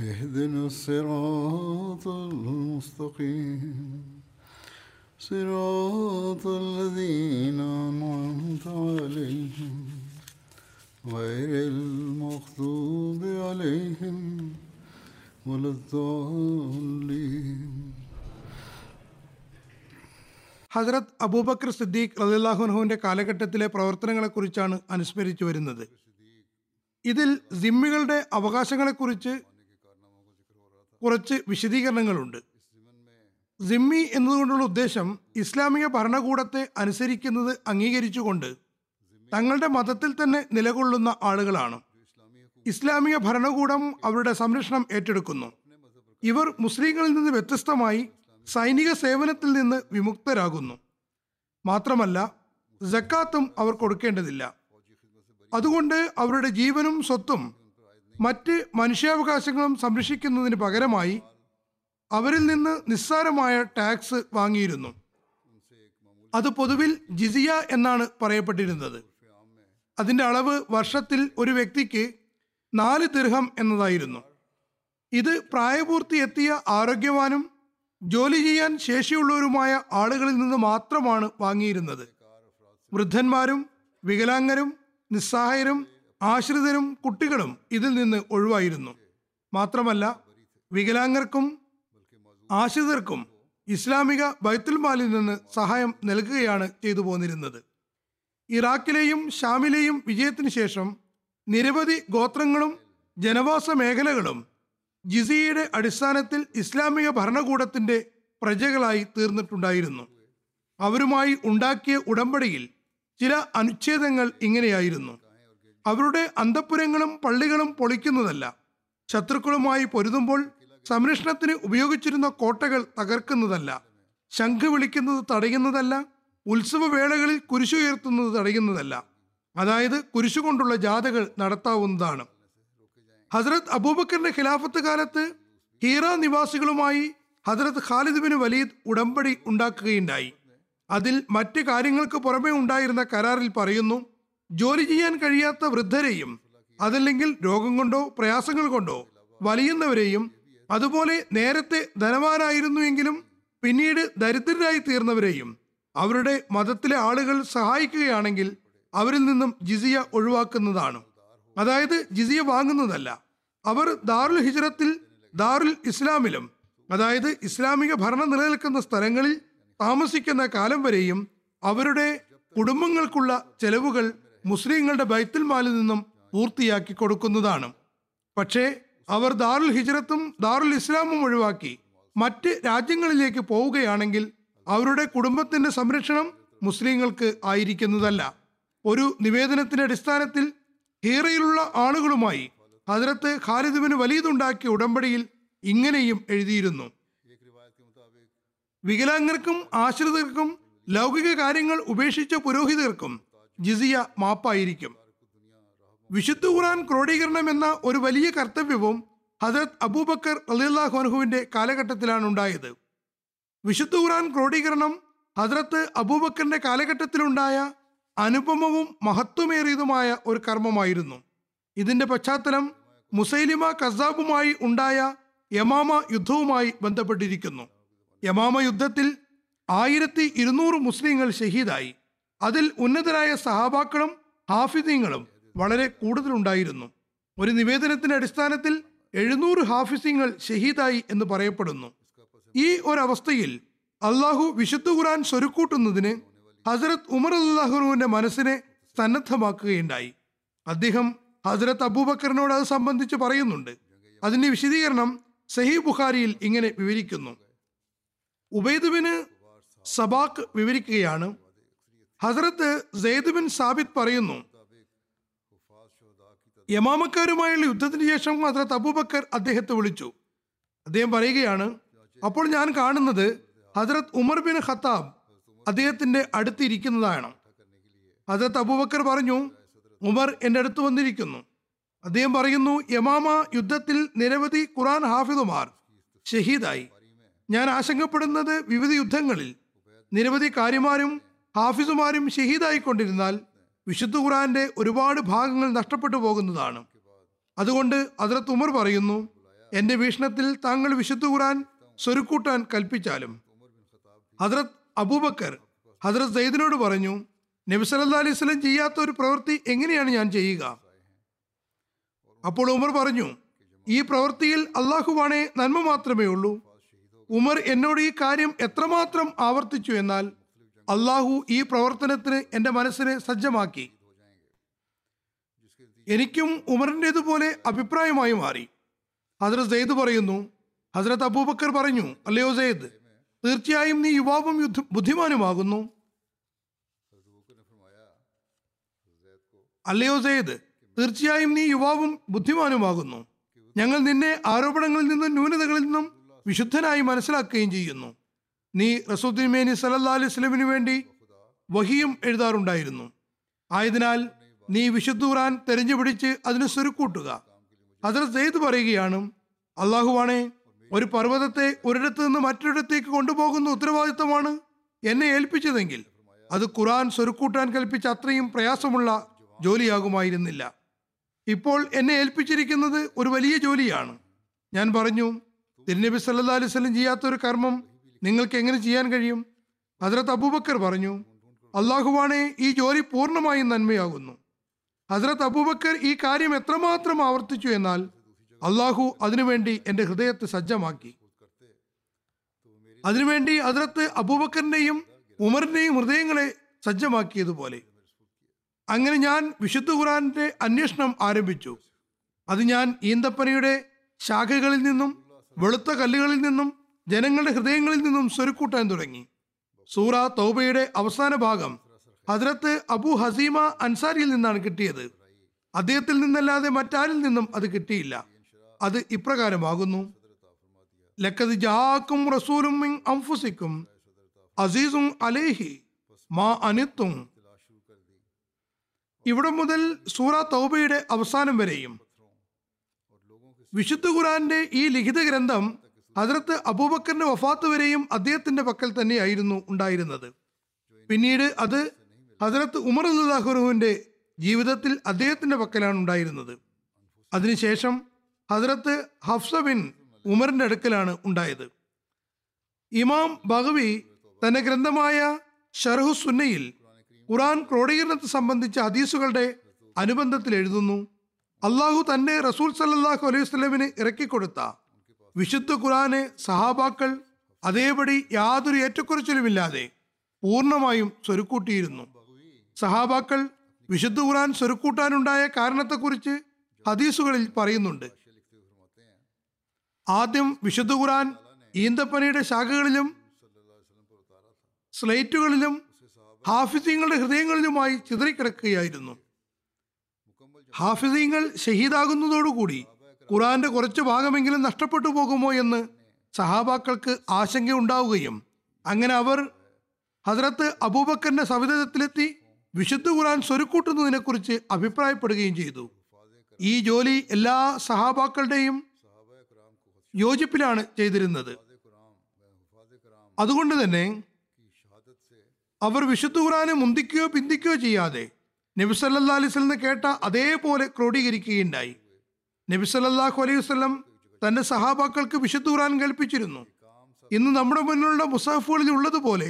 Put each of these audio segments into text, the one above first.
اهدنا الصراط المستقيم صراط الذين أنعمت عليهم غير المغضوب عليهم ولا الضالين ഹസ്രത്ത് അബൂബക്കർ സിദ്ദീഖ് റലിള്ളാഹുൻഹുവിന്റെ കാലഘട്ടത്തിലെ പ്രവർത്തനങ്ങളെക്കുറിച്ചാണ് അനുസ്മരിച്ചു വരുന്നത് ഇതിൽ സിമ്മികളുടെ അവകാശങ്ങളെക്കുറിച്ച് കുറച്ച് വിശദീകരണങ്ങളുണ്ട്. സിമ്മി എന്നതുകൊണ്ടുള്ള ഉദ്ദേശം ഇസ്ലാമിക ഭരണകൂടത്തെ അനുസരിക്കുന്നത് അംഗീകരിച്ചുകൊണ്ട് തങ്ങളുടെ മതത്തിൽ തന്നെ നിലകൊള്ളുന്ന ആളുകളാണ്. ഇസ്ലാമിക ഭരണകൂടം അവരുടെ സംരക്ഷണം ഏറ്റെടുക്കുന്നു. ഇവർ മുസ്ലിങ്ങളിൽ നിന്ന് വ്യത്യസ്തമായി സൈനിക സേവനത്തിൽ നിന്ന് വിമുക്തരാകുന്നു. മാത്രമല്ല ജക്കാത്തും അവർ കൊടുക്കേണ്ടതില്ല. അതുകൊണ്ട് അവരുടെ ജീവനും സ്വത്തും മറ്റ് മനുഷ്യാവകാശങ്ങളും സംരക്ഷിക്കുന്നതിന് പകരമായി അവരിൽ നിന്ന് നിസ്സാരമായ ടാക്സ് വാങ്ങിയിരുന്നു. അത് പൊതുവിൽ ജിസിയ എന്നാണ് പറയപ്പെട്ടിരുന്നത്. അതിന്റെ അളവ് വർഷത്തിൽ ഒരു വ്യക്തിക്ക് നാല് ദീർഘം എന്നതായിരുന്നു. ഇത് പ്രായപൂർത്തി എത്തിയ ആരോഗ്യവാനും ജോലി ചെയ്യാൻ ശേഷിയുള്ളവരുമായ ആളുകളിൽ നിന്ന് മാത്രമാണ് വാങ്ങിയിരുന്നത്. വൃദ്ധന്മാരും വികലാംഗരും നിസ്സഹായരും ആശ്രിതരും കുട്ടികളും ഇതിൽ നിന്ന് ഒഴിവായിരുന്നു. മാത്രമല്ല വികലാംഗർക്കും ആശ്രിതർക്കും ഇസ്ലാമിക ബൈത്തുൽമാലിൽ നിന്ന് സഹായം നൽകുകയാണ് ചെയ്തു പോന്നിരുന്നത്. ഇറാഖിലെയും ഷാമിലെയും വിജയത്തിന് ശേഷം നിരവധി ഗോത്രങ്ങളും ജനവാസ മേഖലകളും ജിസിയുടെ അടിസ്ഥാനത്തിൽ ഇസ്ലാമിക ഭരണകൂടത്തിന്റെ പ്രജകളായി തീർന്നിട്ടുണ്ടായിരുന്നു. അവരുമായി ഉണ്ടാക്കിയ ഉടമ്പടിയിൽ ചില അനുച്ഛേദങ്ങൾ ഇങ്ങനെയായിരുന്നു. അവരുടെ അന്തപ്പുരങ്ങളും പള്ളികളും പൊളിക്കുന്നതല്ല. ശത്രുക്കളുമായി പൊരുതുമ്പോൾ സംരക്ഷണത്തിന് ഉപയോഗിച്ചിരുന്ന കോട്ടകൾ തകർക്കുന്നതല്ല. ശംഖ് വിളിക്കുന്നത് തടയുന്നതല്ല. ഉത്സവവേളകളിൽ കുരിശുയർത്തുന്നത് തടയുന്നതല്ല. അതായത് കുരിശുകൊണ്ടുള്ള ജാഥകൾ നടത്താവുന്നതാണ്. ഹസ്രത്ത് അബൂബക്കറിന്റെ ഖിലാഫത്ത് കാലത്ത് ഹീറ നിവാസികളുമായി ഹസ്രത്ത് ഖാലിദ് ബിൻ വലീദ് ഉടമ്പടി ഉണ്ടാക്കുകയുണ്ടായി. അതിൽ മറ്റ് കാര്യങ്ങൾക്ക് പുറമെ ഉണ്ടായിരുന്ന കരാറിൽ പറയുന്നു ജോലി ചെയ്യാൻ കഴിയാത്ത വൃദ്ധരെയും അതല്ലെങ്കിൽ രോഗം കൊണ്ടോ പ്രയാസങ്ങൾ കൊണ്ടോ വലിയുന്നവരെയും അതുപോലെ നേരത്തെ ധനവാനായിരുന്നുവെങ്കിലും പിന്നീട് ദരിദ്രരായി തീർന്നവരെയും അവരുടെ മതത്തിലെ ആളുകൾ സഹായിക്കുകയാണെങ്കിൽ അവരിൽ നിന്നും ജിസിയ ഒഴിവാക്കുന്നതാണ്. അതായത് ജിസിയ വാങ്ങുന്നതല്ല. അവർ ദാറുൽ ഹിജ്റത്തിൽ ദാറുൽ ഇസ്ലാമിലും അതായത് ഇസ്ലാമിക ഭരണം നിലനിൽക്കുന്ന സ്ഥലങ്ങളിൽ താമസിക്കുന്ന കാലം വരെയും അവരുടെ കുടുംബങ്ങൾക്കുള്ള ചെലവുകൾ മുസ്ലിങ്ങളുടെ ബൈത്തുൽ മാലിൽ നിന്നും പൂർത്തിയാക്കി കൊടുക്കുന്നതാണ്. പക്ഷേ അവർ ദാറുൽ ഹിജ്റത്തും ദാറുൽ ഇസ്ലാമും ഒഴിവാക്കി മറ്റ് രാജ്യങ്ങളിലേക്ക് പോവുകയാണെങ്കിൽ അവരുടെ കുടുംബത്തിന്റെ സംരക്ഷണം മുസ്ലിങ്ങൾക്ക് ആയിരിക്കുന്നതല്ല. ഒരു നിവേദനത്തിന്റെ അടിസ്ഥാനത്തിൽ ഹീറയിലുള്ള ആളുകളുമായി ഹജറത്ത് ഖാലിദ് വലിയതുണ്ടാക്കിയ ഉടമ്പടിയിൽ ഇങ്ങനെയും എഴുതിയിരുന്നു. വികലാംഗർക്കും ആശ്രിതർക്കും ലൗകിക കാര്യങ്ങൾ ഉപേക്ഷിച്ച പുരോഹിതർക്കും ജിസിയ മാപ്പായിരിക്കും. വിശുദ്ധ ഖുറാൻ ക്രോഡീകരണം എന്ന ഒരു വലിയ കർത്തവ്യവും ഹജരത് അബൂബക്കർ അൻഹുവിന്റെ കാലഘട്ടത്തിലാണ് ഉണ്ടായത് വിശുദ്ധ ഖുറാൻ ക്രോഡീകരണം ഹജറത്ത് അബൂബക്കറിന്റെ കാലഘട്ടത്തിലുണ്ടായ അനുപമവും മഹത്വമേറിയതുമായ ഒരു കർമ്മമായിരുന്നു. ഇതിന്റെ പശ്ചാത്തലം മുസൈലിമ കസാബുമായി ഉണ്ടായ യമാമ യുദ്ധവുമായി ബന്ധപ്പെട്ടിരിക്കുന്നു. യമാമ യുദ്ധത്തിൽ ആയിരത്തി ഇരുന്നൂറ് മുസ്ലിങ്ങൾ ഷഹീദായി. അതിൽ ഉന്നതരായ സഹാബാക്കളും ഹാഫിദീങ്ങളും വളരെ കൂടുതലുണ്ടായിരുന്നു. ഒരു നിവേദനത്തിന്റെ അടിസ്ഥാനത്തിൽ എഴുന്നൂറ് ഹാഫിസിങ്ങൾ ഷഹീദായി എന്ന് പറയപ്പെടുന്നു. ഈ ഒരവസ്ഥയിൽ അള്ളാഹു വിശുദ്ധ ഖുറാൻ സ്വരുക്കൂട്ടുന്നതിന് ഹസരത് ഉമർ അള്ളാഹുറുവിന്റെ മനസ്സിനെ സന്നദ്ധമാക്കുകയുണ്ടായി. അദ്ദേഹം ഹസരത്ത് അബൂബക്കറിനോട് അത് സംബന്ധിച്ച് പറയുന്നുണ്ട്. അതിന്റെ വിശദീകരണം സഹി ബുഖാരിയിൽ ഇങ്ങനെ വിവരിക്കുന്നു. ഉബൈദുബിന് സബാക്ക് വിവരിക്കുകയാണ് ഹസരത്ത് സെയ്ദ് ബിൻ സാബിത് പറയുന്നു യമാമക്കാരുമായുള്ള യുദ്ധത്തിന് ശേഷം ഹസരത്ത് അബൂബക്കർ അദ്ദേഹത്തെ വിളിച്ചു. അദ്ദേഹം പറയുകയാണ് അപ്പോൾ ഞാൻ കാണുന്നത് ഹസരത്ത് ഉമർ ബിൻ ഖത്താബ് അദ്ദേഹത്തിന്റെ അടുത്തിരിക്കുന്നതാണ് ഹസരത്ത് അബൂബക്കർ പറഞ്ഞു ഉമർ എന്റെ അടുത്ത് വന്നിരിക്കുന്നു. അദ്ദേഹം പറയുന്നു യമാമ യുദ്ധത്തിൽ നിരവധി ഖുറാൻ ഹാഫിദുമാർ ഷഹീദായി. ഞാൻ ആശങ്കപ്പെടുന്നത് വിവിധ യുദ്ധങ്ങളിൽ നിരവധി കാര്യമാരും ഹാഫിസുമാരും ഷഹീദായിക്കൊണ്ടിരുന്നാൽ വിശുദ്ധ ഖുറാന്റെ ഒരുപാട് ഭാഗങ്ങൾ നഷ്ടപ്പെട്ടു പോകുന്നതാണ്. അതുകൊണ്ട് അതിലത്ത് ഉമർ പറയുന്നു എന്റെ വീക്ഷണത്തിൽ താങ്കൾ വിശുദ്ധ ഖുറാൻ സ്വരുക്കൂട്ടാൻ കൽപ്പിച്ചാലും. ഹദ്രത് അബൂബക്കർ ഹദ്രത് സയ്യിദിനോട് പറഞ്ഞു നബി അലൈഹി സ്വലം ചെയ്യാത്ത ഒരു പ്രവൃത്തി എങ്ങനെയാണ് ഞാൻ ചെയ്യുക? അപ്പോൾ ഉമർ പറഞ്ഞു ഈ പ്രവൃത്തിയിൽ അള്ളാഹുവാണെ നന്മ മാത്രമേ ഉള്ളൂ. ഉമർ എന്നോട് ഈ കാര്യം എത്രമാത്രം ആവർത്തിച്ചു എന്നാൽ അള്ളാഹു ഈ പ്രവർത്തനത്തിന് എന്റെ മനസ്സിനെ സജ്ജമാക്കി. എനിക്കും ഉമറിന്റെതുപോലെ അഭിപ്രായമായി മാറി. ഹസ്രത് സെയ്ദ് പറയുന്നു ഹസ്രത്ത് അബൂബക്കർ പറഞ്ഞു അല്ലയോ സെയ്ദ് തീർച്ചയായും നീ യുവാവും യുദ്ധ ബുദ്ധിമാനുമാകുന്നു. അല്ലയോ സെയ്ദ് തീർച്ചയായും നീ യുവാവും ബുദ്ധിമാനുമാകുന്നു. ഞങ്ങൾ നിന്നെ ആരോപണങ്ങളിൽ നിന്നും ന്യൂനതകളിൽ നിന്നും വിശുദ്ധനായി മനസ്സിലാക്കുകയും ചെയ്യുന്നു. നീ റസൂദ്ദിൻമേനി സലല്ലാ അലൈഹി സ്വലമിന് വേണ്ടി വഹിയും എഴുതാറുണ്ടായിരുന്നു. ആയതിനാൽ നീ വിശുദ്ധ ഖുറാൻ തെരഞ്ഞുപിടിച്ച് അതിന് സ്വരുക്കൂട്ടുക. അതിൽ സെയ്ദ് പറയുകയാണ് അള്ളാഹുവാണെ ഒരു പർവതത്തെ ഒരിടത്ത് നിന്ന് മറ്റൊരിടത്തേക്ക് കൊണ്ടുപോകുന്ന ഉത്തരവാദിത്തമാണ് എന്നെ ഏൽപ്പിച്ചതെങ്കിൽ അത് ഖുറാൻ സ്വരുക്കൂട്ടാൻ കൽപ്പിച്ച അത്രയും പ്രയാസമുള്ള ജോലിയാകുമായിരുന്നില്ല. ഇപ്പോൾ എന്നെ ഏൽപ്പിച്ചിരിക്കുന്നത് ഒരു വലിയ ജോലിയാണ്. ഞാൻ പറഞ്ഞു തിരുനബി സല്ലാ അലൈവല്ലം ചെയ്യാത്തൊരു ചെയ്യാത്ത കർമ്മം നിങ്ങൾക്ക് എങ്ങനെ ചെയ്യാൻ കഴിയും? ഹസ്രത്ത് അബൂബക്കർ പറഞ്ഞു അള്ളാഹുവാണെ ഈ ജോലി പൂർണമായും നന്മയാകുന്നു. ഹസ്രത്ത് അബൂബക്കർ ഈ കാര്യം എത്രമാത്രം ആവർത്തിച്ചു എന്നാൽ അള്ളാഹു അതിനുവേണ്ടി എന്റെ ഹൃദയത്തെ സജ്ജമാക്കി. അതിനുവേണ്ടി ഹസ്രത്ത് അബൂബക്കറിന്റെയും ഉമറിന്റെയും ഹൃദയങ്ങളെ സജ്ജമാക്കിയതുപോലെ. അങ്ങനെ ഞാൻ വിശുദ്ധ ഖുറാന്റെ അന്വേഷണം ആരംഭിച്ചു. അത് ഞാൻ ഈന്തപ്പനയുടെ ശാഖകളിൽ നിന്നും വെളുത്ത കല്ലുകളിൽ നിന്നും ജനങ്ങളുടെ ഹൃദയങ്ങളിൽ നിന്നും സ്വരുക്കൂട്ടാൻ തുടങ്ങി. സൂറ തൗബയുടെ അവസാന ഭാഗം ഹദ്രത്ത് അബു ഹസീമ അൻസാരിയിൽ നിന്നാണ് കിട്ടിയത്. അദ്ദേഹത്തിൽ നിന്നല്ലാതെ മറ്റാരിൽ നിന്നും അത് കിട്ടിയില്ല. അത് ഇപ്രകാരമാകുന്നു. ലക്കത് ജാക്കും റസൂലും അംഫുസിക്കും അസീസും അലേഹി മാ അനിത്തും. ഇവിടെ മുതൽ സൂറ തൗബയുടെ അവസാനം വരെയും വിശുദ്ധ ഖുറാന്റെ ഈ ലിഖിത ഗ്രന്ഥം ഹജറത്ത് അബൂബക്കറിന്റെ വഫാത്ത് വരെയും അദ്ദേഹത്തിന്റെ പക്കൽ തന്നെയായിരുന്നു ഉണ്ടായിരുന്നത്. പിന്നീട് അത് ഹജറത്ത് ഉമർ അള്ളാഹുറുവിന്റെ ജീവിതത്തിൽ അദ്ദേഹത്തിന്റെ പക്കലാണ് ഉണ്ടായിരുന്നത്. അതിനുശേഷം ഹജറത്ത് ഹഫ്സ ബിൻ ഉമറിന്റെ അടുക്കലാണ് ഉണ്ടായത്. ഇമാം ബഹവി തന്റെ ഗ്രന്ഥമായ ഷർഹു സുന്നയിൽ ഖുറാൻ ക്രോഡീകരണത്തെ സംബന്ധിച്ച ഹദീസുകളുടെ അനുബന്ധത്തിൽ എഴുതുന്നു. അള്ളാഹു തന്നെ റസൂൽ സല്ലാഹു അലൈഹി സ്വലമിന് ഇറക്കിക്കൊടുത്ത വിശുദ്ധ ഖുറാനെ സഹാബാക്കൾ അതേപടി യാതൊരു ഏറ്റക്കുറച്ചിലുമില്ലാതെ പൂർണമായും സ്വരുക്കൂട്ടിയിരുന്നു. സഹാബാക്കൾ വിശുദ്ധ ഖുറാൻ സ്വരുക്കൂട്ടാനുണ്ടായ കാരണത്തെക്കുറിച്ച് ഹദീസുകളിൽ പറയുന്നുണ്ട്. ആദ്യം വിശുദ്ധ ഖുറാൻ ഈന്തപ്പനയുടെ ശാഖകളിലും സ്ലേറ്റുകളിലും ഹാഫിസിങ്ങളുടെ ഹൃദയങ്ങളിലുമായി ചിതറിക്കിടക്കുകയായിരുന്നു. ഹാഫിസീങ്ങൾ ഷഹീദാകുന്നതോടുകൂടി ഖുറാന്റെ കുറച്ചു ഭാഗമെങ്കിലും നഷ്ടപ്പെട്ടു പോകുമോ എന്ന് സഹാബാക്കൾക്ക് ആശങ്ക ഉണ്ടാവുകയും അങ്ങനെ അവർ ഹജറത്ത് അബൂബക്കറിന്റെ സവിധത്തിലെത്തി വിശുദ്ധ ഖുറാൻ സ്വരുക്കൂട്ടുന്നതിനെ കുറിച്ച് അഭിപ്രായപ്പെടുകയും ചെയ്തു. ഈ ജോലി എല്ലാ സഹാബാക്കളുടെയും യോജിപ്പിലാണ് ചെയ്തിരുന്നത്. അതുകൊണ്ട് തന്നെ അവർ വിശുദ്ധ ഖുറാനെ മുന്തിക്കുകയോ പിന്തിക്കുകയോ ചെയ്യാതെ നബി സല്ലാ അലൈഹി സ്വലം കേട്ട അതേപോലെ ക്രോഡീകരിക്കുകയുണ്ടായി. നബി സല്ലാഹു അലൈഹി വസ്ലം തന്റെ സഹാബാക്കൾക്ക് വിശുദ്ധ ഖുറാൻ കൽപ്പിച്ചിരുന്നു ഇന്ന് നമ്മുടെ മുന്നിലുള്ള മുസാഫുകളിൽ ഉള്ളതുപോലെ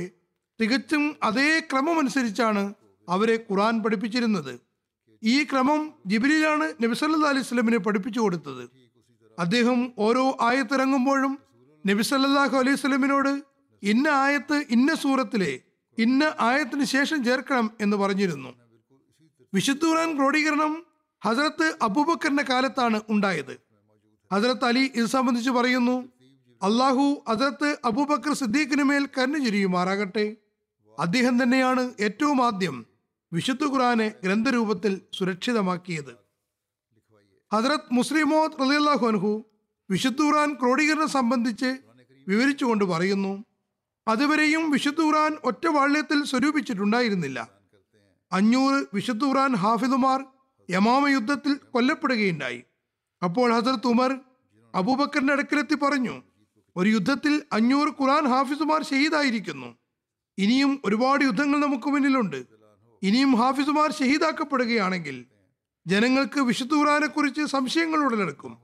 തികച്ചും അതേ ക്രമം അനുസരിച്ചാണ് അവരെ ഖുറാൻ പഠിപ്പിച്ചിരുന്നത്. ഈ ക്രമം ജിബിലിലാണ് നബി സല്ലാ അലൈഹി സ്വലമിനെ പഠിപ്പിച്ചു കൊടുത്തത്. അദ്ദേഹം ഓരോ ആയത്തിറങ്ങുമ്പോഴും നബി സല്ലല്ലാഹു അലൈഹി സ്വലമിനോട് ഇന്ന ആയത്ത് ഇന്ന സൂറത്തിലെ ഇന്ന ആയത്തിന് ശേഷം ചേർക്കണം എന്ന് പറഞ്ഞിരുന്നു. വിശുദ്ധ ഖുർആൻ ക്രോഡീകരണം ഹസരത്ത് അബൂബക്കറിന്റെ കാലത്താണ് ഉണ്ടായത്. ഹസരത്ത് അലി ഇത് സംബന്ധിച്ച് പറയുന്നു അള്ളാഹു ഹസരത്ത് അബൂബക്കർ സിദ്ദീഖിന് മേൽ കരുണ ചുരിയുമാറാകട്ടെ. അദ്ദേഹം തന്നെയാണ് ഏറ്റവും ആദ്യം വിശുദ്ധ ഖുറാനെ ഗ്രന്ഥരൂപത്തിൽ സുരക്ഷിതമാക്കിയത്. ഹസരത് മുസ്ലിമോദ് റളിയല്ലാഹു അൻഹു വിശുദ്ധ ഖുറാൻ ക്രോഡീകരണം സംബന്ധിച്ച് വിവരിച്ചുകൊണ്ട് പറയുന്നു അതുവരെയും വിശുദ്ധ ഖുറാൻ ഒറ്റ വാള്യത്തിൽ സ്വരൂപിച്ചിട്ടുണ്ടായിരുന്നില്ല. അഞ്ഞൂറ് വിശുദ്ധ ഖുറാൻ ഹാഫിദുമാർ യമാമ യുദ്ധത്തിൽ കൊല്ലപ്പെടുകയുണ്ടായി. അപ്പോൾ ഹസരത്ത് ഉമർ അബൂബക്കറിന്റെ അടുക്കലെത്തി പറഞ്ഞു ഒരു യുദ്ധത്തിൽ അഞ്ഞൂറ് ഖുറാൻ ഹാഫിസുമാർ ഷഹീദായിരിക്കുന്നു. ഇനിയും ഒരുപാട് യുദ്ധങ്ങൾ നമുക്ക് മുന്നിലുണ്ട്. ഇനിയും ഹാഫിസുമാർ ഷഹീദാക്കപ്പെടുകയാണെങ്കിൽ ജനങ്ങൾക്ക് വിശുദ്ധ ഖുറാനെ കുറിച്ച് സംശയങ്ങൾ ഉടലെടുക്കും.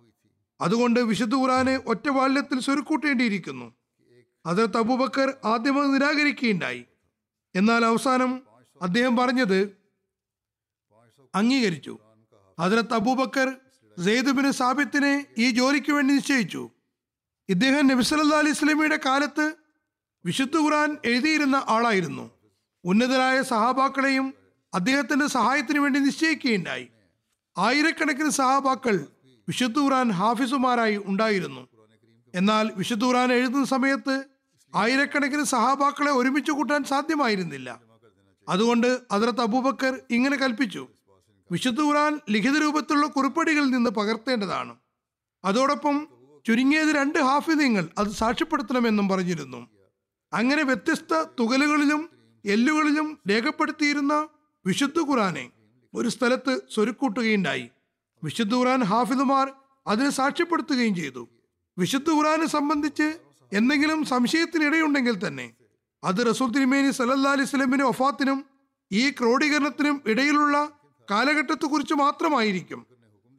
അതുകൊണ്ട് വിശുദ്ധ ഖുറാനെ ഒറ്റ വാല്യത്തിൽ സ്വരുക്കൂട്ടേണ്ടിയിരിക്കുന്നു. ഹജറത്ത് അബൂബക്കർ ആദ്യം നിരാകരിക്കുകയുണ്ടായി. എന്നാൽ അവസാനം അദ്ദേഹം പറഞ്ഞത് അംഗീകരിച്ചു. ഹജറത്ത് അബൂബക്കർ സെയ്ദുബിന് സാബിത്തിനെ ഈ ജോലിക്ക് വേണ്ടി നിശ്ചയിച്ചു. ഇദ്ദേഹം നബിസല്ലാ അലൈഹി സ്വലമിയുടെ കാലത്ത് വിശുദ്ധ ഖുറാൻ എഴുതിയിരുന്ന ആളായിരുന്നു. ഉന്നതരായ സഹാബാക്കളെയും അദ്ദേഹത്തിന്റെ സഹായത്തിന് വേണ്ടി നിശ്ചയിക്കുകയുണ്ടായി. ആയിരക്കണക്കിന് സഹാബാക്കൾ വിശുദ്ധ ഖുറാൻ ഹാഫിസുമാരായി ഉണ്ടായിരുന്നു. എന്നാൽ വിശുദ്ധ ഖുറാൻ എഴുതുന്ന സമയത്ത് ആയിരക്കണക്കിന് സഹാബാക്കളെ ഒരുമിച്ച് കൂട്ടാൻ സാധ്യമായിരുന്നില്ല. അതുകൊണ്ട് അതിർത്ത് അബൂബക്കർ ഇങ്ങനെ കൽപ്പിച്ചു. വിശുദ്ധ ഖുറാൻ ലിഖിത രൂപത്തിലുള്ള കുറിപ്പടികളിൽ നിന്ന് പകർത്തേണ്ടതാണ്. അതോടൊപ്പം ചുരുങ്ങിയത് രണ്ട് ഹാഫിദ്യങ്ങൾ അത് സാക്ഷ്യപ്പെടുത്തണമെന്നും പറഞ്ഞിരുന്നു. അങ്ങനെ വ്യത്യസ്ത തുകലുകളിലും എല്ലുകളിലും രേഖപ്പെടുത്തിയിരുന്ന വിശുദ്ധ ഖുറാനെ ഒരു സ്ഥലത്ത് സ്വരുക്കൂട്ടുകയുണ്ടായി. വിശുദ്ധ ഖുറാൻ ഹാഫിദുമാർ അതിനെ സാക്ഷ്യപ്പെടുത്തുകയും ചെയ്തു. വിശുദ്ധ ഖുറാനെ സംബന്ധിച്ച് എന്തെങ്കിലും സംശയത്തിനിടയുണ്ടെങ്കിൽ തന്നെ അത് റസൂൽ തിരുമേനി സലല്ലാ അലൈഹി സ്വലമിന്റെ ഒഫാത്തിനും ഈ ക്രോഡീകരണത്തിനും ഇടയിലുള്ള കാലഘട്ടത്തെക്കുറിച്ച് മാത്രമായിരിക്കും.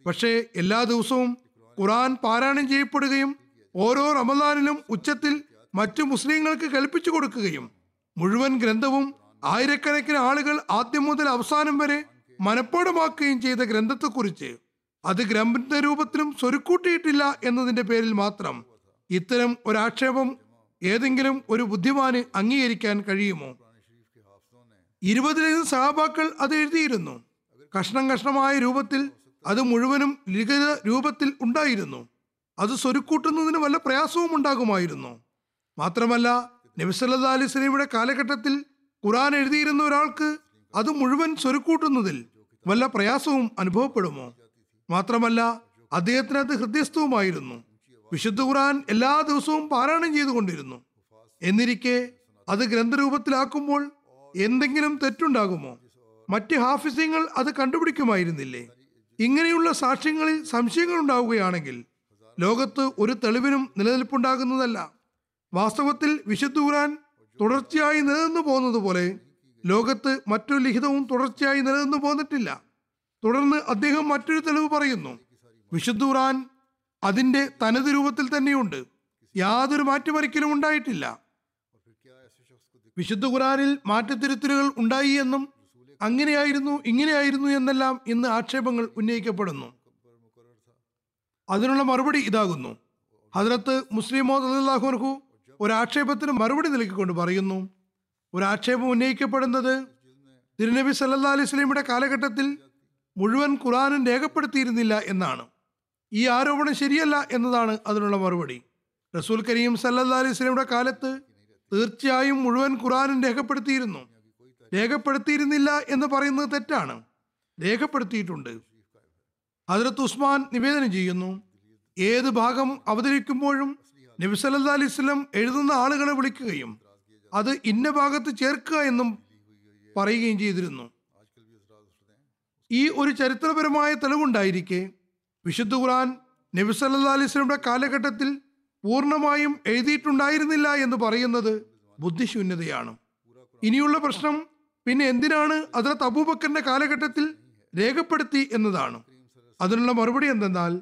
പക്ഷേ എല്ലാ ദിവസവും ഖുറാൻ പാരായണം ചെയ്യപ്പെടുകയും ഓരോ റമദാനിലും ഉച്ചത്തിൽ മറ്റു മുസ്ലിങ്ങൾക്ക് കൽപ്പിച്ചു കൊടുക്കുകയും മുഴുവൻ ഗ്രന്ഥവും ആയിരക്കണക്കിന് ആളുകൾ ആദ്യം മുതൽ അവസാനം വരെ മനഃപ്പാടമാക്കുകയും ചെയ്ത ഗ്രന്ഥത്തെക്കുറിച്ച് അത് ഗ്രന്ഥ രൂപത്തിലും സ്വരുക്കൂട്ടിയിട്ടില്ല എന്നതിന്റെ പേരിൽ മാത്രം ഇത്തരം ഒരാക്ഷേപം ഏതെങ്കിലും ഒരു ബുദ്ധിമാന് അംഗീകരിക്കാൻ കഴിയുമോ? ഇരുപതിലധികം സഹാബാക്കൾ അത് എഴുതിയിരുന്നു. കഷ്ണം കഷ്ണമായ രൂപത്തിൽ അത് മുഴുവനും ലിഖിത രൂപത്തിൽ ഉണ്ടായിരുന്നു. അത് സ്വരുക്കൂട്ടുന്നതിന് വല്ല പ്രയാസവും ഉണ്ടാകുമായിരുന്നു. മാത്രമല്ല നബിസല്ലാ അലൈഹി സ്വലമിയുടെ കാലഘട്ടത്തിൽ ഖുറാൻ എഴുതിയിരുന്ന ഒരാൾക്ക് അത് മുഴുവൻ സ്വരുക്കൂട്ടുന്നതിൽ വല്ല പ്രയാസവും അനുഭവപ്പെടുമോ? മാത്രമല്ല അദ്ദേഹത്തിന് അത് ഹൃദയസ്ഥവുമായിരുന്നു. വിശുദ്ധ ഖുറാൻ എല്ലാ ദിവസവും പാരായണം ചെയ്തുകൊണ്ടിരുന്നു. എന്നിരിക്കെ അത് ഗ്രന്ഥരൂപത്തിലാക്കുമ്പോൾ എന്തെങ്കിലും തെറ്റുണ്ടാകുമോ? മറ്റ് ഹാഫിസിങ്ങൾ അത് കണ്ടുപിടിക്കുമായിരുന്നില്ലേ? ഇങ്ങനെയുള്ള സാക്ഷ്യങ്ങളിൽ സംശയങ്ങൾ ഉണ്ടാവുകയാണെങ്കിൽ ലോകത്ത് ഒരു തെളിവിനും നിലനിൽപ്പുണ്ടാകുന്നതല്ല. വാസ്തവത്തിൽ വിശുദ്ധ തുടർച്ചയായി നിലനിന്നു പോകുന്നത് പോലെ ലോകത്ത് മറ്റൊരു ലിഖിതവും തുടർച്ചയായി നിലനിന്നു പോന്നിട്ടില്ല. തുടർന്ന് അദ്ദേഹം മറ്റൊരു തെളിവ് പറയുന്നു. വിശുദ്ധ അതിന്റെ തനത് രൂപത്തിൽ തന്നെയുണ്ട്. യാതൊരു മാറ്റിമറിക്കലും ഉണ്ടായിട്ടില്ല. വിശുദ്ധ ഖുറാനിൽ മാറ്റത്തിരുത്തലുകൾ ഉണ്ടായി എന്നും അങ്ങനെയായിരുന്നു ഇങ്ങനെയായിരുന്നു എന്നെല്ലാം ഇന്ന് ആക്ഷേപങ്ങൾ ഉന്നയിക്കപ്പെടുന്നു. അതിനുള്ള മറുപടി ഇതാകുന്നു. ഹജറത്ത് മുസ്ലിമോ അള്ളാഹുർഹു ഒരു ആക്ഷേപത്തിന് മറുപടി നൽകിക്കൊണ്ട് പറയുന്നു ഒരു ആക്ഷേപം ഉന്നയിക്കപ്പെടുന്നത് തിരുനബി സല്ലാ അലൈഹി സ്വലമിയുടെ കാലഘട്ടത്തിൽ മുഴുവൻ ഖുറാനും രേഖപ്പെടുത്തിയിരുന്നില്ല എന്നാണ്. ഈ ആരോപണം ശരിയല്ല എന്നതാണ് അതിനുള്ള മറുപടി. റസൂൽ കരീം സല്ലാ അലൈഹി സ്വലമിയുടെ കാലത്ത് തീർച്ചയായും മുഴുവൻ ഖുറാനും രേഖപ്പെടുത്തിയിരുന്നു. രേഖപ്പെടുത്തിയിരുന്നില്ല എന്ന് പറയുന്നത് തെറ്റാണ്. രേഖപ്പെടുത്തിയിട്ടുണ്ട്. അതിലത്ത് ഉസ്മാൻ നിവേദനം ചെയ്യുന്നു. ഏത് ഭാഗം അവതരിക്കുമ്പോഴും നബി സ്വലം എഴുതുന്ന ആളുകളെ വിളിക്കുകയും അത് ഇന്ന ഭാഗത്ത് ചേർക്കുക എന്നും പറയുകയും ചെയ്തിരുന്നു. ഈ ഒരു ചരിത്രപരമായ തെളിവുണ്ടായിരിക്കെ വിശുദ്ധ ഖുർആൻ നബി സല്ലാ കാലഘട്ടത്തിൽ പൂർണമായും എഴുതിയിട്ടുണ്ടായിരുന്നില്ല എന്ന് പറയുന്നത് ബുദ്ധിശൂന്യതയാണ്. ഇനിയുള്ള പ്രശ്നം പിന്നെ എന്തിനാണ് അതിലത്ത് അബൂബക്കറിന്റെ കാലഘട്ടത്തിൽ രേഖപ്പെടുത്തി എന്നതാണ്? അതിനുള്ള മറുപടി എന്തെന്നാൽ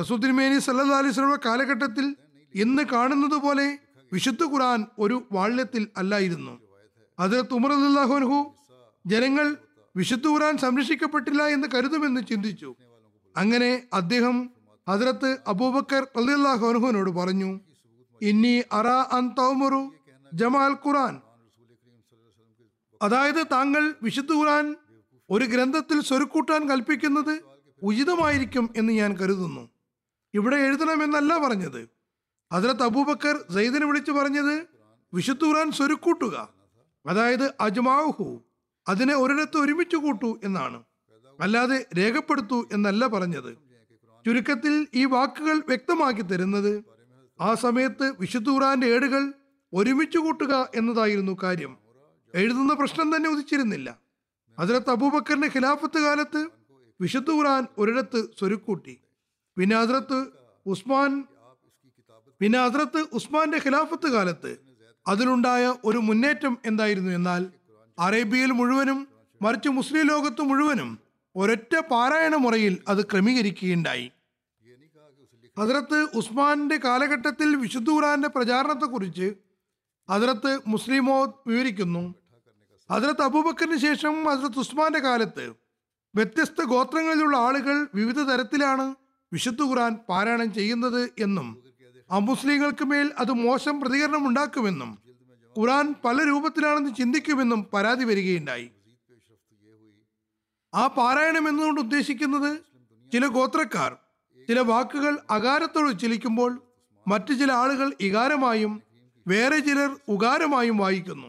റസൂദ്ദിൻമേനി സല്ലാ അലൈഹി സ്വലമിയുടെ കാലഘട്ടത്തിൽ ഇന്ന് കാണുന്നത് പോലെ വിശുദ്ധ ഖുറാൻ ഒരു വാള്യത്തിൽ അല്ലായിരുന്നു. അത് തുമറഹു ജനങ്ങൾ വിശുദ്ധ ഖുറാൻ സംരക്ഷിക്കപ്പെട്ടില്ല എന്ന് കരുതുമെന്ന് ചിന്തിച്ചു. അങ്ങനെ അദ്ദേഹം ഹദ്രത്ത് അബൂബക്കർ അള്ളാഹുനോട് പറഞ്ഞു ഇന്നി അറ അൻ തൗമറു ജമാൽ ഖുറാൻ അതായത് താങ്കൾ വിശുദ്ധ ഖുറാൻ ഒരു ഗ്രന്ഥത്തിൽ സ്വരുക്കൂട്ടാൻ കൽപ്പിക്കുന്നത് ഉചിതമായിരിക്കും എന്ന് ഞാൻ കരുതുന്നു. ഇവിടെ എഴുതണമെന്നല്ല പറഞ്ഞത്. ഹസ്രത്ത് അബൂബക്കർ സൈദിനെ വിളിച്ചു പറഞ്ഞത് വിശുദ്ധ ഖുറാൻ സ്വരുക്കൂട്ടുക. അതായത് അജ്മാഹു അതിനെ ഒരിടത്ത് ഒരുമിച്ച് കൂട്ടൂ എന്നാണ്. അല്ലാതെ രേഖപ്പെടുത്തൂ എന്നല്ല പറഞ്ഞത്. ചുരുക്കത്തിൽ ഈ വാക്കുകൾ വ്യക്തമാക്കി തരുന്നത് ആ സമയത്ത് വിശുദ്ധ ഖുറാന്റെ ഏടുകൾ ഒരുമിച്ച് കൂട്ടുക എന്നതായിരുന്നു കാര്യം. എഴുതുന്ന പ്രശ്നം തന്നെ ഉദിച്ചിരുന്നില്ല. ഹസ്രത്ത് അബൂബക്കറിന്റെ ഖിലാഫത്ത് കാലത്ത് വിശുദ്ധ ഖുറാൻ ഒരിടത്ത് സ്വരുക്കൂട്ടി. പിന്നെ അതിലത്ത് ഉസ്മാൻ പിന്നെ അതിലത്ത് ഉസ്മാന്റെ ഖിലാഫത്ത് കാലത്ത് അതിലുണ്ടായ ഒരു മുന്നേറ്റം എന്തായിരുന്നു എന്നാൽ അറേബ്യയിൽ മുഴുവനും മറിച്ച് മുസ്ലിം ലോകത്ത് മുഴുവനും ഒരൊറ്റ പാരായണ മുറയിൽ അത് ക്രമീകരിക്കുകയുണ്ടായി. ഹസ്രത്ത് ഉസ്മാന്റെ കാലഘട്ടത്തിൽ വിശുദ്ധ ഖുറാന്റെ പ്രചാരണത്തെക്കുറിച്ച് ഹസ്രത്ത് മുസ്ലിമോ വിവരിക്കുന്നു. ഹസ്രത്ത് അബൂബക്കറിന് ശേഷം ഹസ്രത്ത് ഉസ്മാന്റെ കാലത്ത് വ്യത്യസ്ത ഗോത്രങ്ങളിലുള്ള ആളുകൾ വിവിധ തരത്തിലാണ് വിശുദ്ധ ഖുറാൻ പാരായണം ചെയ്യുന്നത് എന്നും അമുസ്ലിങ്ങൾക്ക് മേൽ അത് മോശം പ്രതികരണം ഉണ്ടാക്കുമെന്നും ഖുറാൻ പല രൂപത്തിലാണെന്ന് ചിന്തിക്കുമെന്നും പരാതി വരികയുണ്ടായി. ആ പാരായണം എന്നുകൊണ്ട് ഉദ്ദേശിക്കുന്നത് ചില ഗോത്രക്കാർ ചില വാക്കുകൾ അകാരത്തോട് ഉച്ചരിക്കുമ്പോൾ മറ്റു ചില ആളുകൾ ഇകാരമായും വേറെ ചിലർ ഉകാരമായും വായിക്കുന്നു.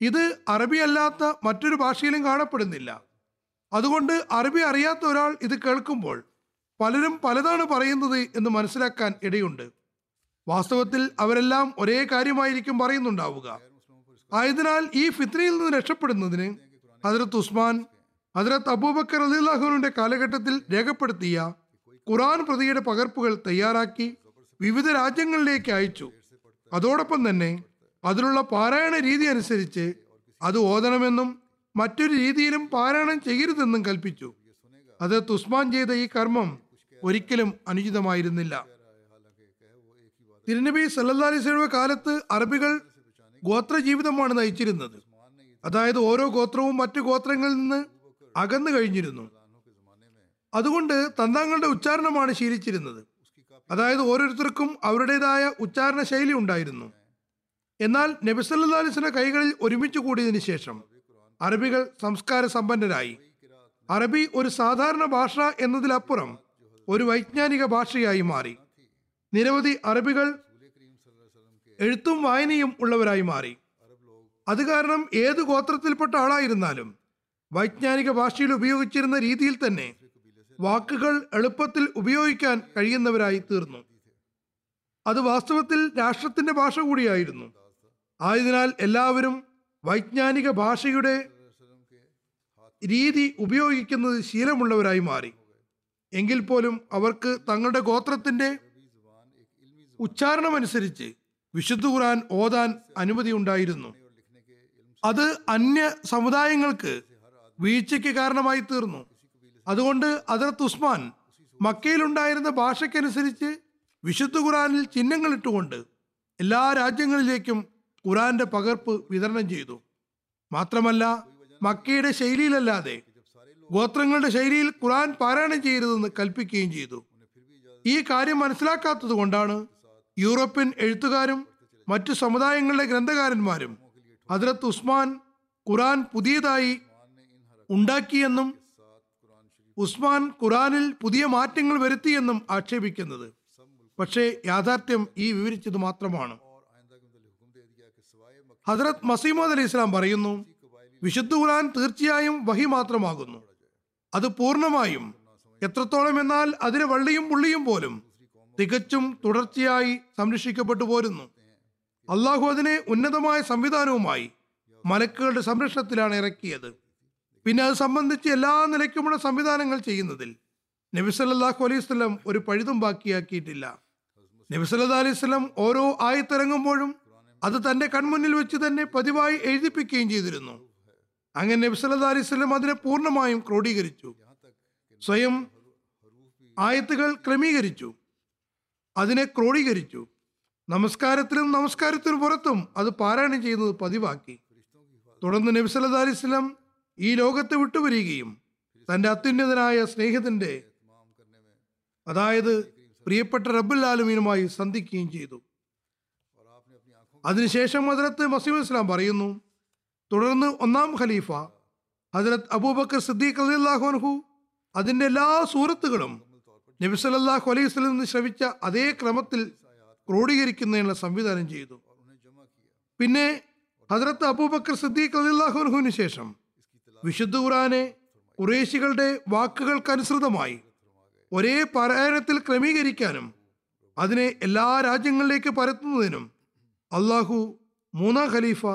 ഇത് അറബി അല്ലാത്ത മറ്റൊരു ഭാഷയിലും കാണപ്പെടുന്നില്ല. അതുകൊണ്ട് അറബി അറിയാത്ത ഒരാൾ ഇത് കേൾക്കുമ്പോൾ പലരും പലതാണ് പറയുന്നത് എന്ന് മനസ്സിലാക്കാൻ ഇടയുണ്ട്. വാസ്തവത്തിൽ അവരെല്ലാം ഒരേ കാര്യമായിരിക്കും പറയുന്നുണ്ടാവുക. ആയതിനാൽ ഈ ഫിത്നയിൽ നിന്ന് രക്ഷപ്പെടുന്നതിന് ഹജരത്ത് ഉസ്മാൻ ഹജരത്ത് അബൂബക്കർ അലിഹുവിന്റെ കാലഘട്ടത്തിൽ രേഖപ്പെടുത്തിയ ഖുറാൻ പ്രതിയുടെ പകർപ്പുകൾ തയ്യാറാക്കി വിവിധ രാജ്യങ്ങളിലേക്ക് അയച്ചു. അതോടൊപ്പം തന്നെ അതിലുള്ള പാരായണ രീതി അനുസരിച്ച് അത് ഓതണമെന്നും മറ്റൊരു രീതിയിലും പാരായണം ചെയ്യരുതെന്നും കൽപ്പിച്ചു. അത് തുസ്മാൻ ചെയ്ത ഈ കർമ്മം ഒരിക്കലും അനുചിതമായിരുന്നില്ല. തിരുനബി സല്ലാ അലൈഹി കാലത്ത് അറബികൾ ഗോത്ര ജീവിതമാണ് നയിച്ചിരുന്നത്. അതായത് ഓരോ ഗോത്രവും മറ്റു ഗോത്രങ്ങളിൽ നിന്ന് അകന്നു കഴിഞ്ഞിരുന്നു. അതുകൊണ്ട് തന്താങ്ങളുടെ ഉച്ചാരണമാണ് ശീലിച്ചിരുന്നത്. അതായത് ഓരോരുത്തർക്കും അവരുടേതായ ഉച്ചാരണ ശൈലി ഉണ്ടായിരുന്നു. എന്നാൽ നബിസല്ലാ അലിസ്ലിന്റെ കൈകളിൽ ഒരുമിച്ച് കൂടിയതിന് ശേഷം അറബികൾ സംസ്കാര സമ്പന്നരായി. അറബി ഒരു സാധാരണ ഭാഷ എന്നതിലപ്പുറം ഒരു വൈജ്ഞാനിക ഭാഷയായി മാറി. നിരവധി അറബികൾ എഴുത്തും വായനയും ഉള്ളവരായി മാറി. അത് കാരണം ഏത് ഗോത്രത്തിൽപ്പെട്ട ആളായിരുന്നാലും വൈജ്ഞാനിക ഭാഷയിൽ ഉപയോഗിച്ചിരുന്ന രീതിയിൽ തന്നെ വാക്കുകൾ എളുപ്പത്തിൽ ഉപയോഗിക്കാൻ കഴിയുന്നവരായി തീർന്നു. അത് വാസ്തവത്തിൽ രാഷ്ട്രത്തിന്റെ ഭാഷ കൂടിയായിരുന്നു. ആയതിനാൽ എല്ലാവരും വൈജ്ഞാനിക ഭാഷയുടെ രീതി ഉപയോഗിക്കുന്നത് ശീലമുള്ളവരായി മാറി. എങ്കിൽ പോലും അവർക്ക് തങ്ങളുടെ ഗോത്രത്തിന്റെ ഉച്ചാരണമനുസരിച്ച് വിശുദ്ധ ഖുർആൻ ഓതാൻ അനുമതി ഉണ്ടായിരുന്നു. അത് അന്യ സമുദായങ്ങൾക്ക് വീഴ്ചയ്ക്ക് കാരണമായി തീർന്നു. അതുകൊണ്ട് അതിർത്ത് ഉസ്മാൻ മക്കയിലുണ്ടായിരുന്ന ഭാഷയ്ക്കനുസരിച്ച് വിശുദ്ധ ഖുറാനിൽ ചിഹ്നങ്ങൾ ഇട്ടുകൊണ്ട് എല്ലാ രാജ്യങ്ങളിലേക്കും ഖുറാന്റെ പകർപ്പ് വിതരണം ചെയ്തു. മാത്രമല്ല മക്കയുടെ ശൈലിയിലല്ലാതെ ഗോത്രങ്ങളുടെ ശൈലിയിൽ ഖുറാൻ പാരായണം ചെയ്യരുതെന്ന് കൽപ്പിക്കുകയും ചെയ്തു. ഈ കാര്യം മനസ്സിലാക്കാത്തത് കൊണ്ടാണ് യൂറോപ്യൻ എഴുത്തുകാരും മറ്റു സമുദായങ്ങളുടെ ഗ്രന്ഥകാരന്മാരും ഹജ്രത്ത് ഉസ്മാൻ ഖുറാൻ പുതിയതായി ഉണ്ടാക്കിയെന്നും ഉസ്മാൻ ഖുറാനിൽ പുതിയ മാറ്റങ്ങൾ വരുത്തിയെന്നും ആക്ഷേപിക്കുന്നത്. പക്ഷേ യാഥാർത്ഥ്യം ഈ വിവരിച്ചത് മാത്രമാണ്. ഹജ്രത് മസീമദ് അലി ഇസ്ലാം പറയുന്നു വിശുദ്ധ ഖുർആൻ തീർച്ചയായും വഹി മാത്രമാകുന്നു. അത് പൂർണമായും എത്രത്തോളം എന്നാൽ അതിന് വള്ളിയും പുള്ളിയും പോലും തികച്ചും തുടർച്ചയായി സംരക്ഷിക്കപ്പെട്ടു പോരുന്നു. അള്ളാഹു അതിനെ ഉന്നതമായ സംവിധാനവുമായി മലക്കുകളുടെ സംരക്ഷണത്തിലാണ് ഇറക്കിയത്. പിന്നെ അത് സംബന്ധിച്ച് എല്ലാ നിലയ്ക്കുമുള്ള സംവിധാനങ്ങൾ ചെയ്യുന്നതിൽ നബി സല്ലല്ലാഹു അലൈഹി സ്വലം ഒരു പഴുതും ബാക്കിയാക്കിയിട്ടില്ല. നബി സല്ലല്ലാഹു അലൈഹി സ്വലം ഓരോ ആയത്തിറങ്ങുമ്പോഴും അത് തന്റെ കൺമുന്നിൽ വെച്ച് തന്നെ പതിവായി എഴുതിപ്പിക്കുകയും ചെയ്തിരുന്നു. അങ്ങനെ നബി അലിസ്ലം അതിനെ പൂർണമായും ക്രോഡീകരിച്ചു. സ്വയം ആയത്തുകൾ ക്രമീകരിച്ചു. അതിനെ ക്രോഡീകരിച്ചു. നമസ്കാരത്തിലും നമസ്കാരത്തിനും പുറത്തും അത് പാരായണം ചെയ്യുന്നത് പതിവാക്കി. തുടർന്ന് നബി അലിസ്ലം ഈ ലോകത്തെ വിട്ടുവരികയും തന്റെ അത്യുന്നതനായ സ്നേഹത്തിന്റെ അതായത് പ്രിയപ്പെട്ട റബ്ബുൽ സന്ധിക്കുകയും ചെയ്തു. അതിനുശേഷം ഹജറത്ത് മസീം ഇസ്ലാം പറയുന്നു തുടർന്ന് ഒന്നാം ഖലീഫ ഹജറത്ത് അബൂബക്കർ സിദ്ദീഖ് അലിഹു അതിന്റെ എല്ലാ സൂറത്തുകളും നബി സല്ലല്ലാഹു അലൈഹി വസ്ലം നിന്ന് ശ്രവിച്ച അതേ ക്രമത്തിൽ ക്രോഡീകരിക്കുന്നതിനുള്ള സംവിധാനം ചെയ്തു. പിന്നെ ഹജറത്ത് അബൂബക്കർ സിദ്ദീഖ് അലിഹുവിന് ശേഷം വിശുദ്ധ ഖുറാനെ കുറേശികളുടെ വാക്കുകൾക്കനുസൃതമായി ഒരേ പാരായണത്തിൽ ക്രമീകരിക്കാനും അതിനെ എല്ലാ രാജ്യങ്ങളിലേക്ക് പരത്തുന്നതിനും അള്ളാഹു മൂന്നാം ഖലീഫ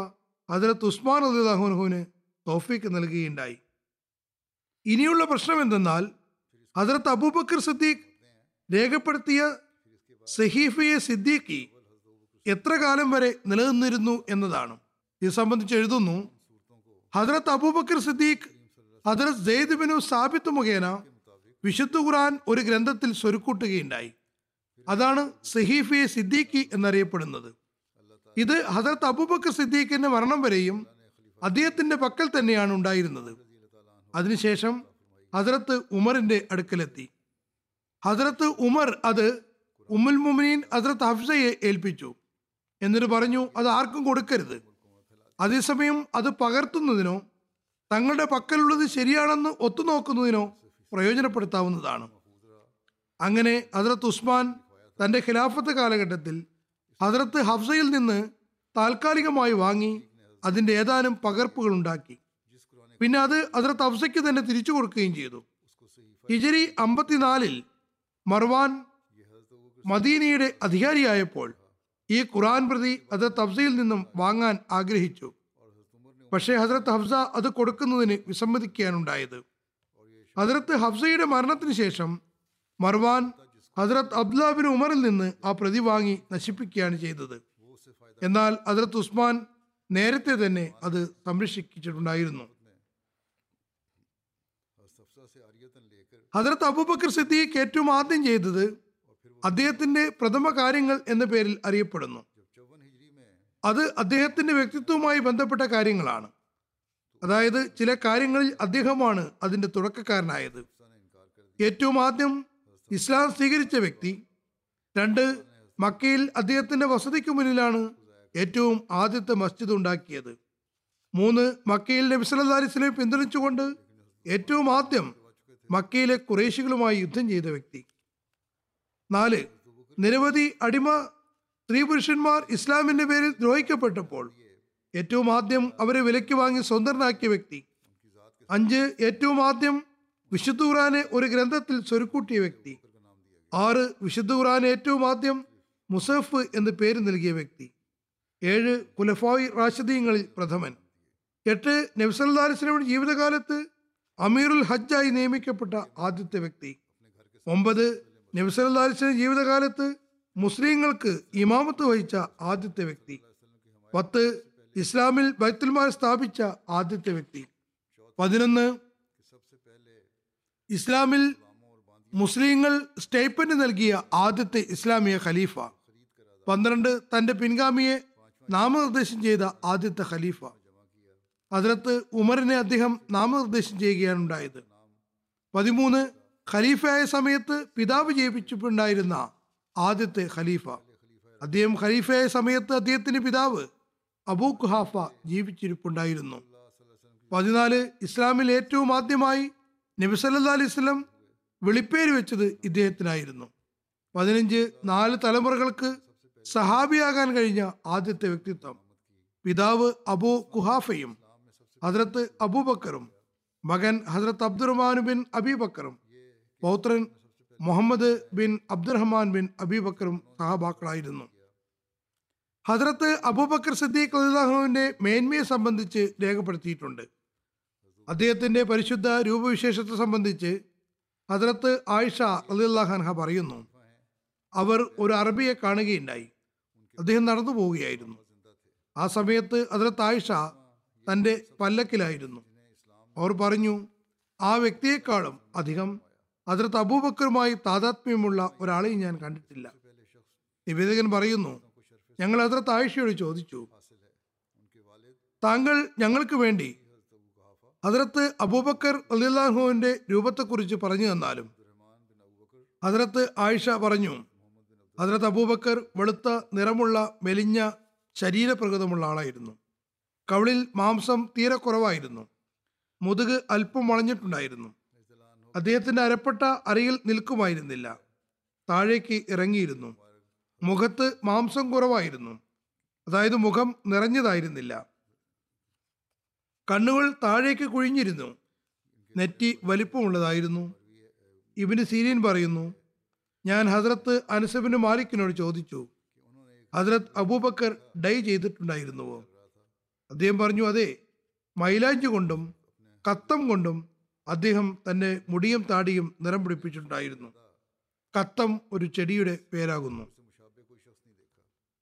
അതിലത്ത് ഉസ്മാൻ അലിഹുനുഹുവിന് തോഫിക്ക് നൽകുകയുണ്ടായി. ഇനിയുള്ള പ്രശ്നം എന്തെന്നാൽ ഹജറത്ത് അബൂബക്കർ സിദ്ദീഖ് രേഖപ്പെടുത്തിയ സഹീഫയെ സിദ്ദീഖി എത്ര കാലം വരെ നിലനിന്നിരുന്നു എന്നതാണ്. ഇത് സംബന്ധിച്ച് എഴുതുന്നു ഹജറത്ത് അബൂബക്കർ സിദ്ദീഖ് ഹജറത്ത് സെയ്ദ് ബിനു സാബിത്ത് മുഖേന വിശുദ്ധ ഖുറാൻ ഒരു ഗ്രന്ഥത്തിൽ സ്വരുക്കൂട്ടുകയുണ്ടായി. അതാണ് സഹീഫിയെ സിദ്ദീഖി എന്നറിയപ്പെടുന്നത്. ഇത് ഹജറത്ത് അബൂബക്കർ സിദ്ദീഖിന്റെ മരണം വരെയും അദ്ദേഹത്തിന്റെ പക്കൽ തന്നെയാണ് ഉണ്ടായിരുന്നത്. അതിനുശേഷം ഹസരത്ത് ഉമറിന്റെ അടുക്കലെത്തി. ഹസരത്ത് ഉമർ അത് ഉമ്മുൽ മുമിനീൻ ഹസരത്ത് ഹഫ്സയെ ഏൽപ്പിച്ചു. എന്നിട്ട് പറഞ്ഞു അത് ആർക്കും കൊടുക്കരുത്. അതേസമയം അത് പകർത്തുന്നതിനോ തങ്ങളുടെ പക്കലുള്ളത് ശരിയാണെന്ന് ഒത്തുനോക്കുന്നതിനോ പ്രയോജനപ്പെടുത്താവുന്നതാണ്. അങ്ങനെ ഹസരത്ത് ഉസ്മാൻ തന്റെ ഖിലാഫത്ത് കാലഘട്ടത്തിൽ ഹജറത്ത് ഹഫ്സയിൽ നിന്ന് താൽക്കാലികമായി വാങ്ങി അതിന്റെ ഏതാനും പകർപ്പുകൾ ഉണ്ടാക്കി. പിന്നെ അത് ഹദ്രത്ത് ഹഫ്സയ്ക്ക് തന്നെ തിരിച്ചു കൊടുക്കുകയും ചെയ്തു. ഹിജരി അമ്പത്തിനാലിൽ മർവാൻ മദീനയുടെ അധികാരിയായപ്പോൾ ഈ ഖുറാൻ പ്രതി ഹദ്രത്ത് ഹഫ്സയിൽ നിന്നും വാങ്ങാൻ ആഗ്രഹിച്ചു. പക്ഷേ ഹസരത്ത് ഹഫ്സ അത് കൊടുക്കുന്നതിന് വിസമ്മതിക്കാനുണ്ടായത് ഹദ്രത്ത് ഹഫ്സയുടെ മരണത്തിന് ശേഷം മർവാൻ ഹജറത്ത് അബ്ദുലാബിൻ ഉമറിൽ നിന്ന് ആ പ്രതി വാങ്ങി നശിപ്പിക്കുകയാണ് ചെയ്തത്. എന്നാൽ ഹസ്രത്ത് ഉസ്മാൻ നേരത്തെ തന്നെ അത് സംരക്ഷിച്ചിട്ടുണ്ടായിരുന്നു. ഹസ്രത്ത് അബൂബക്കർ സിദ്ദീഖ് ഏറ്റവും ആദ്യം ചെയ്തത് അദ്ദേഹത്തിന്റെ പ്രഥമ കാര്യങ്ങൾ എന്ന പേരിൽ അറിയപ്പെടുന്നു. അത് അദ്ദേഹത്തിന്റെ വ്യക്തിത്വവുമായി ബന്ധപ്പെട്ട കാര്യങ്ങളാണ്. അതായത് ചില കാര്യങ്ങളിൽ അദ്ദേഹമാണ് അതിന്റെ തുടക്കക്കാരനായത്. ഏറ്റവും ആദ്യം ഇസ്ലാം സ്വീകരിച്ച വ്യക്തി. രണ്ട് മക്കയിൽ അദ്ദേഹത്തിന്റെ വസതിക്ക് മുന്നിലാണ് ഏറ്റവും ആദ്യത്തെ മസ്ജിദ് ഉണ്ടാക്കിയത്. മൂന്ന് മക്കയിൽ നബി പിന്തുണച്ചുകൊണ്ട് ഏറ്റവും ആദ്യം മക്കയിലെ കുറേശികളുമായി യുദ്ധം ചെയ്ത വ്യക്തി. നാല് നിരവധി അടിമ സ്ത്രീ പുരുഷന്മാർ ഇസ്ലാമിന്റെ പേരിൽ ദ്രോഹിക്കപ്പെട്ടപ്പോൾ ഏറ്റവും ആദ്യം അവരെ വിലയ്ക്ക് വാങ്ങി സ്വതന്ത്രനാക്കിയ വ്യക്തി. അഞ്ച് ഏറ്റവും ആദ്യം വിശുദ്ധ ഖുറാനെ ഒരു ഗ്രന്ഥത്തിൽ സ്വരുക്കൂട്ടിയ വ്യക്തി. ആറ് വിശുദ്ധ ഖുറാൻ ഏറ്റവും ആദ്യം മുസഫ് എന്ന് പേര് നൽകിയ വ്യക്തി. ഏഴ് കുലഫായി റാഷിദീങ്ങളിൽ പ്രഥമൻ. എട്ട് നബ്സല്ലാസ്ലമിയുടെ ജീവിതകാലത്ത് അമീറുൽ ഹജ്ജായി നിയമിക്കപ്പെട്ട ആദ്യത്തെ വ്യക്തി. ഒമ്പത് നബ്സല്ലാസ്ലം ജീവിതകാലത്ത് മുസ്ലിങ്ങൾക്ക് ഇമാമത്ത് വഹിച്ച ആദ്യത്തെ വ്യക്തി. പത്ത് ഇസ്ലാമിൽ ബൈത്തുൽമാർ സ്ഥാപിച്ച ആദ്യത്തെ വ്യക്തി. പതിനൊന്ന് ഇസ്ലാമിൽ മുസ്ലിങ്ങൾ സ്റ്റേറ്റ്മെന്റ് നൽകിയ ആദ്യത്തെ ഇസ്ലാമിയ ഖലീഫ. പന്ത്രണ്ട് തന്റെ പിൻഗാമിയെ നാമനിർദ്ദേശം ചെയ്ത ആദ്യത്തെ ഖലീഫ. അതിലത്ത് ഉമറിനെ അദ്ദേഹം നാമനിർദ്ദേശം ചെയ്യുകയാണ് ഉണ്ടായത്. പതിമൂന്ന് ഖലീഫയായ സമയത്ത് പിതാവ് ജയിപ്പിച്ചിട്ടുണ്ടായിരുന്ന ആദ്യത്തെ ഖലീഫ. അദ്ദേഹം ഖലീഫയായ സമയത്ത് അദ്ദേഹത്തിന്റെ പിതാവ് അബൂ ഖുഹാഫ ജീവിച്ചിരിപ്പുണ്ടായിരുന്നു. പതിനാല് ഇസ്ലാമിൽ ഏറ്റവും ആദ്യമായി നബി സല്ലാ അലൈഹി സ്വലം വെളിപ്പേര് വെച്ചത് ഇദ്ദേഹത്തിനായിരുന്നു. പതിനഞ്ച് നാല് തലമുറകൾക്ക് സഹാബിയാകാൻ കഴിഞ്ഞ ആദ്യത്തെ വ്യക്തിത്വം പിതാവ് അബൂ കുഹാഫയും ഹസ്രത്ത് അബൂബക്കറും മകൻ ഹസ്രത്ത് അബ്ദുറഹ്മാൻ ബിൻ അബീബക്കറും പൗത്രൻ മുഹമ്മദ് ബിൻ അബ്ദുറഹ്മാൻ ബിൻ അബീബക്കറും സഹാബാക്കളായിരുന്നു. ഹസ്രത്ത് അബൂബക്കർ സിദ്ദീഖ് അള്ളാഹുവിന്റെ മേന്മയെ സംബന്ധിച്ച് രേഖപ്പെടുത്തിയിട്ടുണ്ട്. അദ്ദേഹത്തിന്റെ പരിശുദ്ധ രൂപവിശേഷത്തെ സംബന്ധിച്ച് ഹദ്രത്ത് ആയിഷ അലിള്ളാഹൻഹ പറയുന്നു അവർ ഒരു അറബിയെ കാണുകയുണ്ടായി. അദ്ദേഹം നടന്നു പോവുകയായിരുന്നു. ആ സമയത്ത് ഹദ്രത്ത് ആയിഷ തന്റെ പല്ലക്കിലായിരുന്നു. അവർ പറഞ്ഞു ആ വ്യക്തിയെക്കാളും അധികം ഹസ്രത്ത് അബൂബക്കറുമായി താതാത്മ്യമുള്ള ഒരാളെയും ഞാൻ കണ്ടിട്ടില്ല. നിവേദകൻ പറയുന്നു ഞങ്ങൾ ഹസ്രത്ത് ആയിഷയോട് ചോദിച്ചു താങ്കൾ ഞങ്ങൾക്ക് വേണ്ടി ഹസ്രത്ത് അബൂബക്കർ അലിള്ളാഹുവിന്റെ രൂപത്തെക്കുറിച്ച് പറഞ്ഞു തന്നാലും ഹജറത്ത് ആയിഷ പറഞ്ഞു ഹജറത്ത് അബൂബക്കർ വെളുത്ത നിറമുള്ള മെലിഞ്ഞ ശരീരപ്രകൃതമുള്ള ആളായിരുന്നു. കവിളിൽ മാംസം തീരെ കുറവായിരുന്നു. മുതുക് അല്പം വളഞ്ഞിട്ടുണ്ടായിരുന്നു. അദ്ദേഹത്തിന്റെ അരപ്പെട്ട അരയിൽ നിൽക്കുമായിരുന്നില്ല. താഴേക്ക് ഇറങ്ങിയിരുന്നു. മുഖത്ത് മാംസം കുറവായിരുന്നു. അതായത് മുഖം നിറഞ്ഞതായിരുന്നില്ല. കണ്ണുകൾ താഴേക്ക് കുഴിഞ്ഞിരുന്നു. നെറ്റി വലിപ്പമുള്ളതായിരുന്നു. ഇബിന് സീരിയൻ പറയുന്നു ഞാൻ ഹസ്രത്ത് അനുസബിന് മാലിക്കിനോട് ചോദിച്ചു ഹസ്രത്ത് അബൂബക്കർ ഡൈ ചെയ്തിട്ടുണ്ടായിരുന്നുവോ? അദ്ദേഹം പറഞ്ഞു അതെ മൈലാഞ്ചി കൊണ്ടും കത്തം കൊണ്ടും അദ്ദേഹം തന്നെ മുടിയും താടിയും നിറം പിടിപ്പിച്ചിട്ടുണ്ടായിരുന്നു. കത്തം ഒരു ചെടിയുടെ പേരാകുന്നു.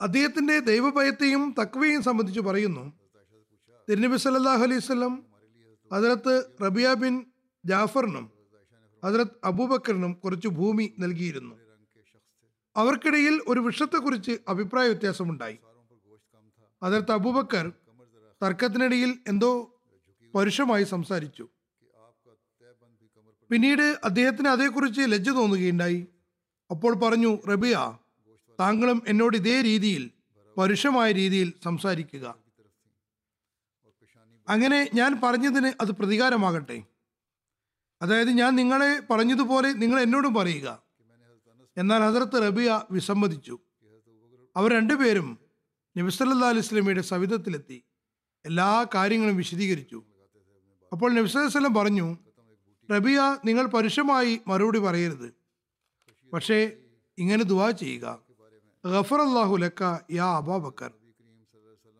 അദ്ദേഹത്തിന്റെ ദൈവഭയത്തെയും തക്വയും സംബന്ധിച്ച് പറയുന്നു തിരുനബി സല്ലാഹു അലൈഹി വസല്ലം ഹജറത്ത് റബിയ ബിൻ ജാഫറിനും അതിലത്ത് അബൂബക്കറിനും കുറച്ച് ഭൂമി നൽകിയിരുന്നു. അവർക്കിടയിൽ ഒരു വൃക്ഷത്തെക്കുറിച്ച് അഭിപ്രായ വ്യത്യാസമുണ്ടായി. അതിലത്ത് അബൂബക്കർ തർക്കത്തിനിടയിൽ എന്തോ പരുഷമായി സംസാരിച്ചു. പിന്നീട് അദ്ദേഹത്തിന് അതേക്കുറിച്ച് ലജ്ജ തോന്നുകയുണ്ടായി. അപ്പോൾ പറഞ്ഞു റബിയ താങ്കളും എന്നോട് ഇതേ രീതിയിൽ പരുഷമായ രീതിയിൽ സംസാരിക്കുക. അങ്ങനെ ഞാൻ പറഞ്ഞതിന് അത് പ്രതികാരമാകട്ടെ. അതായത് ഞാൻ നിങ്ങളെ പറഞ്ഞതുപോലെ നിങ്ങൾ എന്നോടും പറയുക. എന്നാൽ ഹസരത്ത് റബിയ വിസമ്മതിച്ചു. അവർ രണ്ടുപേരും നബിസല്ലാ അലൈഹി സ്വലമിയുടെ സവിധത്തിലെത്തി. എല്ലാ കാര്യങ്ങളും വിശദീകരിച്ചു. അപ്പോൾ നബിസ്വലം പറഞ്ഞു റബിയ നിങ്ങൾ പരുഷമായി മറുപടി പറയരുത്. പക്ഷേ ഇങ്ങനെ ദുവാ ചെയ്യുക. ഗഫർ അള്ളാഹു ലക്ക യാ അബാബക്കർ.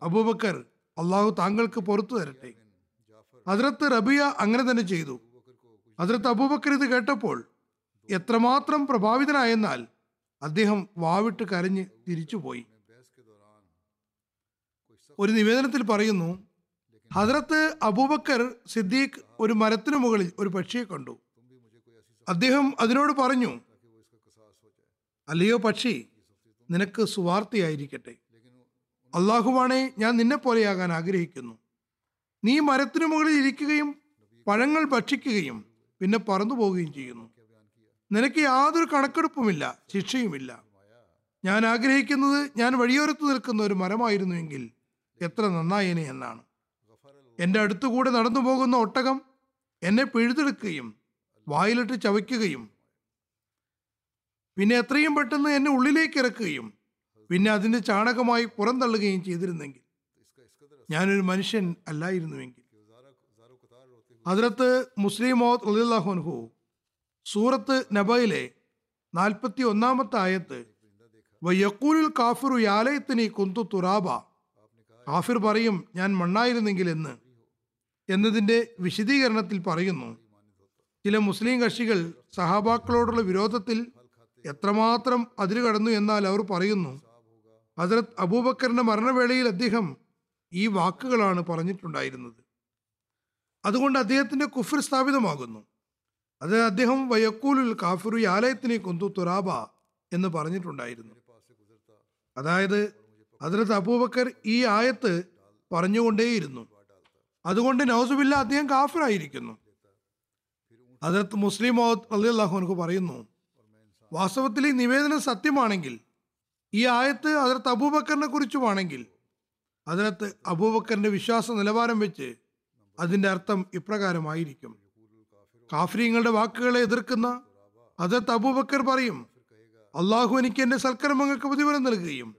അബൂബക്കർ അള്ളാഹു താങ്കൾക്ക് പുറത്തു തരട്ടെ. അതിരത്ത് റബിയ അങ്ങനെ തന്നെ ചെയ്തു. അതിർത്ത് അബൂബക്കർ ഇത് കേട്ടപ്പോൾ എത്രമാത്രം പ്രഭാവിതനായെന്നാൽ അദ്ദേഹം വാവിട്ട് കരഞ്ഞ് തിരിച്ചുപോയി ഒരു നിവേദനത്തിൽ പറയുന്നു ഹദ്രത്ത് അബൂബക്കർ സിദ്ദീഖ് ഒരു മരത്തിനു മുകളിൽ ഒരു പക്ഷിയെ കണ്ടു. അദ്ദേഹം അതിനോട് പറഞ്ഞു അല്ലയോ പക്ഷി നിനക്ക് സുവാർത്തിയായിരിക്കട്ടെ. അള്ളാഹുവാണെ ഞാൻ നിന്നെ പോലെയാകാൻ ആഗ്രഹിക്കുന്നു. നീ മരത്തിനു മുകളിൽ ഇരിക്കുകയും പഴങ്ങൾ ഭക്ഷിക്കുകയും പിന്നെ പറന്നു പോവുകയും ചെയ്യുന്നു. നിനക്ക് യാതൊരു കണക്കെടുപ്പുമില്ല ശിക്ഷയുമില്ല. ഞാൻ ആഗ്രഹിക്കുന്നത് ഞാൻ വഴിയോരത്ത് നിൽക്കുന്ന ഒരു മരമായിരുന്നുവെങ്കിൽ എത്ര നന്നായേനെ എന്നാണ്. എന്റെ അടുത്തുകൂടെ നടന്നു പോകുന്ന ഒട്ടകം എന്നെ പിഴുതെടുക്കുകയും വായിലിട്ട് ചവയ്ക്കുകയും പിന്നെ എത്രയും പെട്ടെന്ന് എന്നെ ഉള്ളിലേക്ക് ഇറക്കുകയും പിന്നെ അതിന്റെ ചാണകമായി പുറന്തള്ളുകയും ചെയ്തിരുന്നെങ്കിൽ ഞാനൊരു മനുഷ്യൻ അല്ലായിരുന്നുവെങ്കിൽ. ഹദ്രത്ത് മുസ്ലിം മോഹ് അലിഹു സൂറത്ത് നബയിലെ നാൽപ്പത്തി ഒന്നാമത്തെ ആയത്ത് വയ്യക്കൂലിൽ കാഫിറു യാലയത്തിനി കുന്തു തുറാബ. കാഫിർ പറയും ഞാൻ മണ്ണായിരുന്നെങ്കിൽ എന്ന്. എന്നതിന്റെ വിശദീകരണത്തിൽ പറയുന്നു ചില മുസ്ലിം കക്ഷികൾ സഹാബാക്കളോടുള്ള വിരോധത്തിൽ എത്രമാത്രം അതിര് കടന്നു എന്നാൽ അവർ പറയുന്നു ഹസരത് അബൂബക്കറിന്റെ മരണവേളയിൽ അദ്ദേഹം ഈ വാക്കുകളാണ് പറഞ്ഞിട്ടുണ്ടായിരുന്നത്. അതുകൊണ്ട് അദ്ദേഹത്തിന്റെ കുഫർ സ്ഥാപിതമാകുന്നു. അത് അദ്ദേഹം വയക്കൂലുൽ കാഫിറു ആലയത്തിനെ കൊന്തു തുറാബ എന്ന് പറഞ്ഞിട്ടുണ്ടായിരുന്നു. അതായത് ഹസരത്ത് അബൂബക്കർ ഈ ആയത്ത് പറഞ്ഞുകൊണ്ടേയിരുന്നു. അതുകൊണ്ട് നൗസുബില്ല അദ്ദേഹം കാഫിറായിരിക്കുന്നു. അതിലത്ത് മുസ്ലിം മൗദ് അലി അള്ളാഹുനക്ക് പറയുന്നു വാസ്തവത്തിൽ ഈ നിവേദനം സത്യമാണെങ്കിൽ ഈ ആയത്ത് അതിർത്ത് അബൂബക്കറിനെ കുറിച്ചുമാണെങ്കിൽ അതിനകത്ത് അബൂബക്കറിന്റെ വിശ്വാസ നിലവാരം വെച്ച് അതിന്റെ അർത്ഥം ഇപ്രകാരമായിരിക്കും. കാഫ്രീങ്ങളുടെ വാക്കുകളെ എതിർക്കുന്ന അതിർത്ത് അബൂബക്കർ പറയും അള്ളാഹു എനിക്ക് എന്റെ സൽക്കർമ്മങ്ങൾക്ക് പ്രതിഫലം നൽകുകയും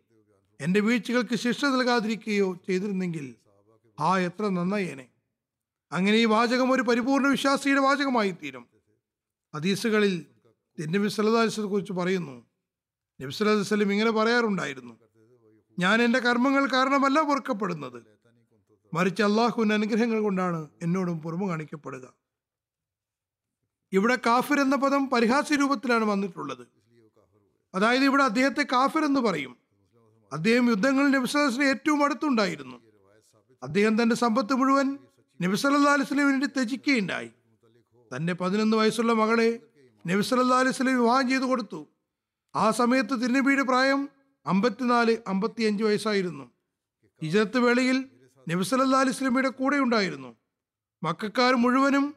എന്റെ വീഴ്ചകൾക്ക് ശിക്ഷ നൽകാതിരിക്കുകയോ ചെയ്തിരുന്നെങ്കിൽ ആ എത്ര നന്നായേനെ. അങ്ങനെ ഈ വാചകം ഒരു പരിപൂർണ വിശ്വാസിയുടെ വാചകമായി തീരും ഹദീസുകളിൽ നബി സല്ലാസ്ലെ കുറിച്ച് പറയുന്നു നബി സല്ലല്ലാഹു അലൈഹി വസല്ലം ഇങ്ങനെ പറയാറുണ്ടായിരുന്നു. ഞാൻ എന്റെ കർമ്മങ്ങൾ കാരണമല്ല പൊറുക്കപ്പെടുന്നത്. മറിച്ച് അള്ളാഹുവിന്റെ അനുഗ്രഹങ്ങൾ കൊണ്ടാണ് എന്നോടും പുറമു കാണിക്കപ്പെടുക. ഇവിടെ കാഫിർ എന്ന പദം പരിഹാസ്യ രൂപത്തിലാണ് വന്നിട്ടുള്ളത്. അതായത് ഇവിടെ അദ്ദേഹത്തെ കാഫിർ എന്ന് പറയും. അദ്ദേഹം യുദ്ധങ്ങളിൽ നബിസ്വലിന് ഏറ്റവും അടുത്തുണ്ടായിരുന്നു. അദ്ദേഹം തന്റെ സമ്പത്ത് മുഴുവൻ നബി അലിസ്ലിം വേണ്ടി ത്യജിക്കുകയുണ്ടായി. തന്റെ പതിനൊന്ന് വയസ്സുള്ള മകളെ നബി അലിസ്ലിം വിവാഹം ചെയ്തു കൊടുത്തു. ആ സമയത്ത് തിരുനബിയുടെ പ്രായം അമ്പത്തിനാല് അമ്പത്തിയഞ്ച് വയസ്സായിരുന്നു. ഹിജറത്ത് വേളയിൽ നബി സല്ലാ അലിസ്ലമിയുടെ കൂടെ ഉണ്ടായിരുന്നു. മക്കാർ മുഴുവനും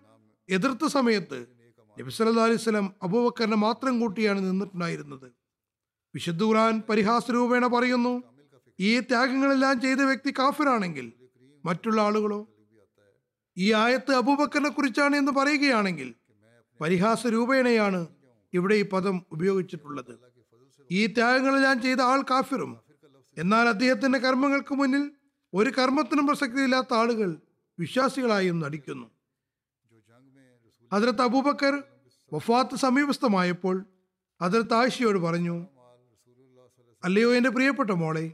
എതിർത്ത സമയത്ത് നബി അലിസ്ലം അബൂബക്കറിനെ മാത്രം കൂട്ടിയാണ് നിന്നിട്ടുണ്ടായിരുന്നത്. വിശുദ്ധ പരിഹാസ രൂപേണ പറയുന്നു ഈ ത്യാഗങ്ങളെല്ലാം ചെയ്ത വ്യക്തി കാഫിറാണെങ്കിൽ മറ്റുള്ള ആളുകളോ? ഈ ആയത്ത് അബൂബക്കറിനെ കുറിച്ചാണ് എന്ന് പറയുകയാണെങ്കിൽ പരിഹാസ രൂപേണയാണ് ഇവിടെ ഈ പദം ഉപയോഗിച്ചിട്ടുള്ളത്. ഈ ത്യാഗങ്ങളെല്ലാം ചെയ്ത ആൾ കാഫിറും. എന്നാൽ അദ്ദേഹത്തിന്റെ കർമ്മങ്ങൾക്ക് മുന്നിൽ ഒരു കർമ്മത്തിനും പ്രസക്തിയില്ലാത്ത ആളുകൾ വിശ്വാസികളായും നടിക്കുന്നു. അതിർത്ത് അബൂബക്കർ വഫാത്ത് സമീപസ്ഥമായപ്പോൾ അതിർത്ത് ആയിഷയോട് പറഞ്ഞു അല്ലയോ എന്റെ പ്രിയപ്പെട്ട മോളെ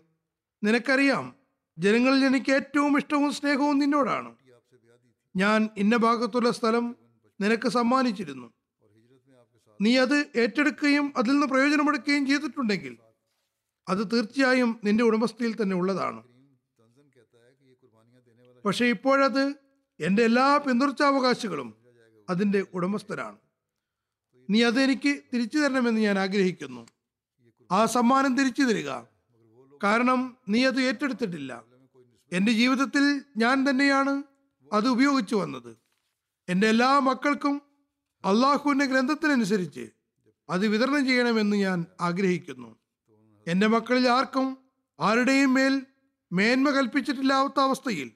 നിനക്കറിയാം ജനങ്ങളിൽ എനിക്ക് ഏറ്റവും ഇഷ്ടവും സ്നേഹവും നിന്നോടാണ്. ഞാൻ ഇന്ന ഭാഗത്തുള്ള സ്ഥലം നിനക്ക് സമ്മാനിച്ചിരുന്നു. നീ അത് ഏറ്റെടുക്കുകയും അതിൽ നിന്ന് പ്രയോജനമെടുക്കുകയും ചെയ്തിട്ടുണ്ടെങ്കിൽ അത് തീർച്ചയായും നിന്റെ ഉടമസ്ഥയിൽ തന്നെ ഉള്ളതാണ്. പക്ഷെ ഇപ്പോഴത് എന്റെ എല്ലാ പിന്തുടർച്ചാവകാശികളും അതിന്റെ ഉടമസ്ഥരാണ്. നീ അത് എനിക്ക് തിരിച്ചു തരണമെന്ന് ഞാൻ ആഗ്രഹിക്കുന്നു. ആ സമ്മാനം തിരിച്ചു തരിക. കാരണം നീ അത് ഏറ്റെടുത്തിട്ടില്ല. എന്റെ ജീവിതത്തിൽ ഞാൻ തന്നെയാണ് അത് ഉപയോഗിച്ചു വന്നത്. എന്റെ എല്ലാ മക്കൾക്കും അള്ളാഹുവിന്റെ ഗ്രന്ഥത്തിനനുസരിച്ച് അത് വിതരണം ചെയ്യണമെന്ന് ഞാൻ ആഗ്രഹിക്കുന്നു. എന്റെ മക്കളിൽ ആർക്കും ആരുടെയും മേൽ മേന്മ കൽപ്പിച്ചിട്ടില്ലാത്ത അവസ്ഥയിൽ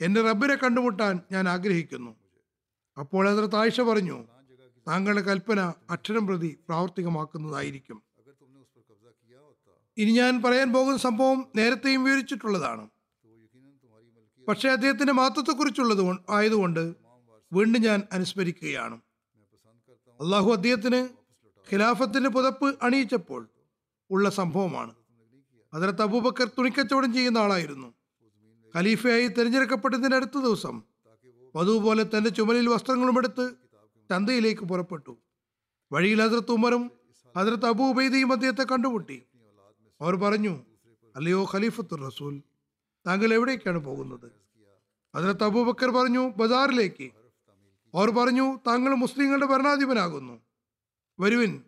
എന്റെ റബ്ബിനെ കണ്ടുമുട്ടാൻ ഞാൻ ആഗ്രഹിക്കുന്നു. അപ്പോൾ അതിൽ താഴ്ച പറഞ്ഞു താങ്കളുടെ കൽപ്പന അക്ഷരം പ്രതി പ്രാവർത്തികമാക്കുന്നതായിരിക്കും. ഇനി ഞാൻ പറയാൻ പോകുന്ന സംഭവം നേരത്തെയും വിവരിച്ചിട്ടുള്ളതാണ്. പക്ഷേ അദ്ദേഹത്തിന്റെ മഹത്വത്തെക്കുറിച്ചുള്ളത് കൊ- ആയതുകൊണ്ട് വീണ്ടും ഞാൻ അനുസ്മരിക്കുകയാണ്. അള്ളാഹു അദ്ദേഹത്തിന് ഖിലാഫത്തിന്റെ പുതപ്പ് അണിയിച്ചപ്പോൾ ഉള്ള സംഭവമാണ്. അതിലത്ത് അബൂബക്കർ തുണിക്കച്ചവടം ചെയ്യുന്ന ആളായിരുന്നു. ഖലീഫയായി തിരഞ്ഞെടുക്കപ്പെട്ടതിന്റെ അടുത്ത ദിവസം അതുപോലെ പോലെ തന്റെ ചുമലിൽ വസ്ത്രങ്ങളും എടുത്ത് ചന്തയിലേക്ക് പുറപ്പെട്ടു. വഴിയിൽ ഹസരത്ത് ഉമറും ഹസരത്ത് അബൂ ഉബൈദയും അദ്ദേഹത്തെ കണ്ടുമുട്ടി. അവർ പറഞ്ഞു അല്ലയോ ഖലീഫത്തുർ റസൂൽ താങ്കൾ എവിടേക്കാണ് പോകുന്നത്? ഹസ്രത്ത് അബൂബക്കർ പറഞ്ഞു ബസാറിലേക്ക്. അവർ പറഞ്ഞു താങ്കൾ മുസ്ലിങ്ങളുടെ ഭരണാധിപനാകുന്നു. വരുവിൻ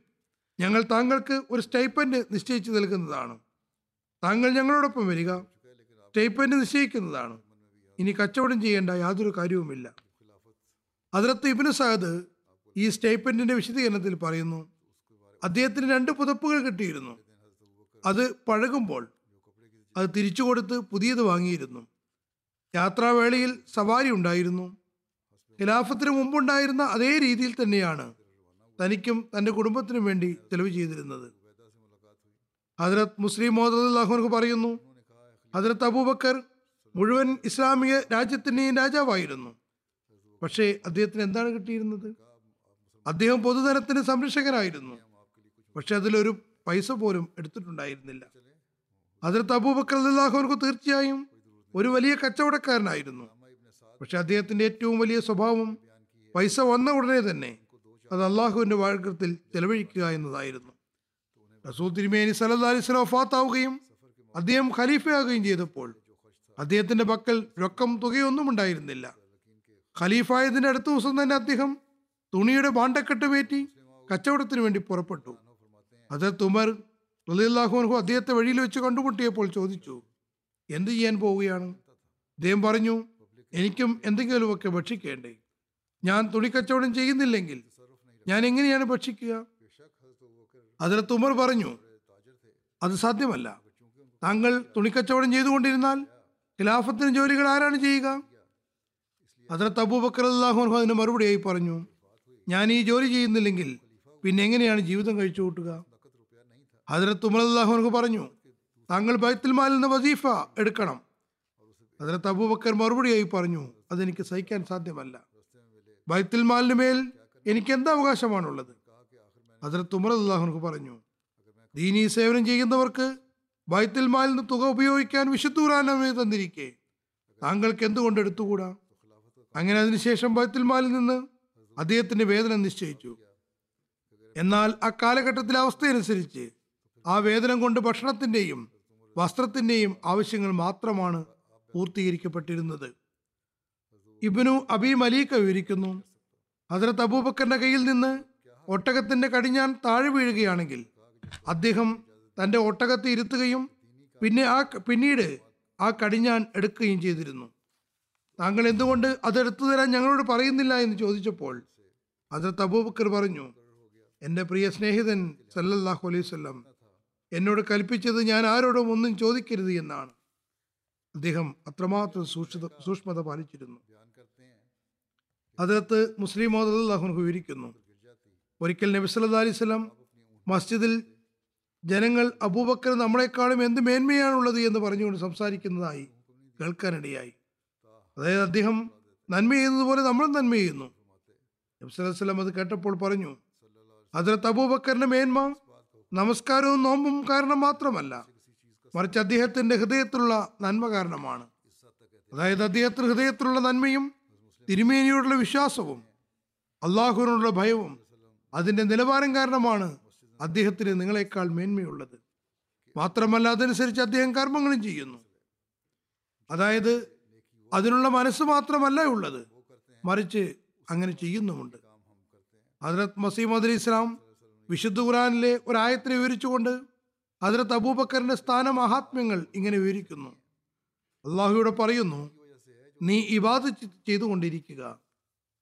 ഞങ്ങൾ താങ്കൾക്ക് ഒരു സ്റ്റൈപ്പൻഡ് നിശ്ചയിച്ചു നൽകുന്നതാണ്. താങ്കൾ ഞങ്ങളോടൊപ്പം വരിക. സ്റ്റൈപ്പൻഡ് നിശ്ചയിക്കുന്നതാണ്. ഇനി കച്ചവടം ചെയ്യേണ്ട യാതൊരു കാര്യവുമില്ല. അതിലത്ത് ഇബിന് സാദ് ഈ സ്റ്റൈപ്പൻഡിന്റെ വിശദീകരണത്തിൽ പറയുന്നു അദ്ദേഹത്തിന് രണ്ട് പുതപ്പുകൾ കിട്ടിയിരുന്നു. അത് പഴകുമ്പോൾ അത് തിരിച്ചു കൊടുത്ത് പുതിയത് വാങ്ങിയിരുന്നു. യാത്രാവേളയിൽ സവാരി ഉണ്ടായിരുന്നു. ഖിലാഫത്തിന് മുമ്പുണ്ടായിരുന്ന അതേ രീതിയിൽ തന്നെയാണ് തനിക്കും തന്റെ കുടുംബത്തിനും വേണ്ടി ചെലവ് ചെയ്തിരുന്നത്. ഹജരത് മുസ്ലിം മോഹൻലാഹുനക്ക് പറയുന്നു ഹജരത് അബൂബക്കർ മുഴുവൻ ഇസ്ലാമിക രാജ്യത്തിന്റെയും രാജാവായിരുന്നു. പക്ഷേ അദ്ദേഹത്തിന് എന്താണ് കിട്ടിയിരുന്നത്? അദ്ദേഹം പൊതുധനത്തിന് സംരക്ഷകനായിരുന്നു. പക്ഷെ അതിലൊരു പൈസ പോലും എടുത്തിട്ടുണ്ടായിരുന്നില്ല. അതിർത്ത് അബൂബക്കർ അള്ളാഹുനക്ക് തീർച്ചയായും ഒരു വലിയ കച്ചവടക്കാരനായിരുന്നു. പക്ഷെ അദ്ദേഹത്തിന്റെ ഏറ്റവും വലിയ സ്വഭാവം പൈസ വന്ന ഉടനെ തന്നെ അത് അള്ളാഹുവിന്റെ വാഴക്കത്തിൽ ചെലവഴിക്കുക എന്നതായിരുന്നു. റസൂൽ തിരുമേനി സല്ലല്ലാഹു അലൈഹി വസല്ലം വഫാത്താവുകയും അദ്ദേഹം ഖലീഫയാകുകയും ചെയ്തപ്പോൾ അദ്ദേഹത്തിന്റെ പക്കൽ രൊക്കം തുകയൊന്നും ഉണ്ടായിരുന്നില്ല. ഖലീഫായതിന്റെ അടുത്ത ദിവസം തന്നെ അദ്ദേഹം തുണിയുടെ ബാണ്ടക്കെട്ട് പേറ്റി കച്ചവടത്തിന് വേണ്ടി പുറപ്പെട്ടു. അത് തുമർ റളിയല്ലാഹു അദ്ദേഹത്തെ വഴിയിൽ വെച്ച് കണ്ടുമുട്ടിയപ്പോൾ ചോദിച്ചു എന്ത് ചെയ്യാൻ പോവുകയാണ്? അദ്ദേഹം പറഞ്ഞു എനിക്കും എന്തെങ്കിലുമൊക്കെ ഭക്ഷിക്കേണ്ടേ? ഞാൻ തുണിക്കച്ചവടം ചെയ്യുന്നില്ലെങ്കിൽ ഞാൻ എങ്ങനെയാണ് ഭക്ഷിക്കുക? അതിൽ തുമർ പറഞ്ഞു അത് സാധ്യമല്ല. താങ്കൾ തുണിക്കച്ചവടം ചെയ്തുകൊണ്ടിരുന്നാൽ ഖിലാഫത്തിന് ജോലികൾ ആരാണ് ചെയ്യുക? അതിലത്ത് അബൂബക്കർ അള്ളാഹു അതിന് മറുപടിയായി പറഞ്ഞു ഞാൻ ഈ ജോലി ചെയ്യുന്നില്ലെങ്കിൽ പിന്നെ എങ്ങനെയാണ് ജീവിതം കഴിച്ചു കൂട്ടുക? ഹജരത്ത് ഉമർ അള്ളാഹു പറഞ്ഞു താങ്കൾ ബൈത്തുൽ മാലിൽ നിന്ന് വസീഫ എടുക്കണം. ഹജരത്ത് അബൂബക്കർ മറുപടിയായി പറഞ്ഞു അതെനിക്ക് സഹിക്കാൻ സാധ്യമല്ല. ബൈത്തുൽ മാലിന് മേൽ എനിക്ക് എന്ത് അവകാശമാണുള്ളത്? അതിന് ഉമർ പറഞ്ഞു ദീനീ സേവനം ചെയ്യുന്നവർക്ക് ബൈത്തുൽ മാലിൽ നിന്ന് തുക ഉപയോഗിക്കാൻ വിശുദ്ധൂറാനമേ തന്നിരിക്കെ താങ്കൾക്ക് എന്തുകൊണ്ട് എടുത്തുകൂടാ? അങ്ങനെ അതിനുശേഷം ബൈത്തുൽ മാലിൽ നിന്ന് അദ്ദേഹത്തിന്റെ വേതനം നിശ്ചയിച്ചു. എന്നാൽ ആ കാലഘട്ടത്തിലെ അവസ്ഥയനുസരിച്ച് ആ വേതനം കൊണ്ട് ഭക്ഷണത്തിന്റെയും വസ്ത്രത്തിന്റെയും ആവശ്യങ്ങൾ മാത്രമാണ് പൂർത്തീകരിക്കപ്പെട്ടിരുന്നത്. ഇബിനു അബി മലീക്ക വിവരിക്കുന്നു ഹജറത്ത് അബൂബക്കറിന്റെ കയ്യിൽ നിന്ന് ഒട്ടകത്തിന്റെ കടിഞ്ഞാൻ താഴെ വീഴുകയാണെങ്കിൽ അദ്ദേഹം തന്റെ ഒട്ടകത്തെ ഇരുത്തുകയും പിന്നെ ആ പിന്നീട് ആ കടിഞ്ഞാൻ എടുക്കുകയും ചെയ്തിരുന്നു. താങ്കൾ എന്തുകൊണ്ട് അത് എടുത്തു തരാൻ ഞങ്ങളോട് പറയുന്നില്ല എന്ന് ചോദിച്ചപ്പോൾ ഹജറത്ത് അബൂബക്കർ പറഞ്ഞു എന്റെ പ്രിയ സ്നേഹിതൻ സല്ലല്ലാഹു അലൈഹി വസല്ലം എന്നോട് കൽപ്പിച്ചത് ഞാൻ ആരോടും ഒന്നും ചോദിക്കരുത് എന്നാണ്. അദ്ദേഹം അത്രമാത്രം സൂക്ഷ്മത സൂക്ഷ്മത പാലിച്ചിരുന്നു. അതിലത്ത് മുസ്ലിം മോദു വിവരിക്കുന്നു. ഒരിക്കൽ നബി അലൈഹി മസ്ജിദിൽ ജനങ്ങൾ അബൂബക്കർ നമ്മളെക്കാളും എന്ത് മേന്മയാണുള്ളത് എന്ന് പറഞ്ഞുകൊണ്ട് സംസാരിക്കുന്നതായി കേൾക്കാനിടയായി. അതായത് അദ്ദേഹം നന്മ ചെയ്യുന്നതുപോലെ നമ്മളും നന്മ ചെയ്യുന്നു. നബി അലൈഹി അത് കേട്ടപ്പോൾ പറഞ്ഞു അതിലത്ത് അബൂബക്കറിന്റെ മേന്മ നമസ്കാരവും നോമ്പും കാരണം മാത്രമല്ല മറിച്ച് അദ്ദേഹത്തിന്റെ ഹൃദയത്തിലുള്ള നന്മ കാരണമാണ്. അതായത് അദ്ദേഹത്തിന്റെ ഹൃദയത്തിലുള്ള നന്മയും തിരുമേനിയോടുള്ള വിശ്വാസവും അള്ളാഹുവിനോടുള്ള ഭയവും അതിന്റെ നിലവാരം കാരണമാണ് അദ്ദേഹത്തിന് നിങ്ങളെക്കാൾ മേന്മയുള്ളത്. മാത്രമല്ല അതനുസരിച്ച് അദ്ദേഹം കർമ്മങ്ങളും ചെയ്യുന്നു. അതായത് അതിനുള്ള മനസ്സ് മാത്രമല്ല ഉള്ളത്. മറിച്ച് അങ്ങനെ ചെയ്യുന്നുമുണ്ട്. ഹജറത് മസീമദ് അലി ഇസ്ലാം വിശുദ്ധ ഖുറാനിലെ ഒരായത്തിനെ വിവരിച്ചുകൊണ്ട് ഹജറത്ത് അബൂബക്കറിന്റെ സ്ഥാന മഹാത്മ്യങ്ങൾ ഇങ്ങനെ വിവരിക്കുന്നു. അള്ളാഹുവിടെ പറയുന്നു നീ ഇബാദ് ചെയ്തുകൊണ്ടിരിക്കുക.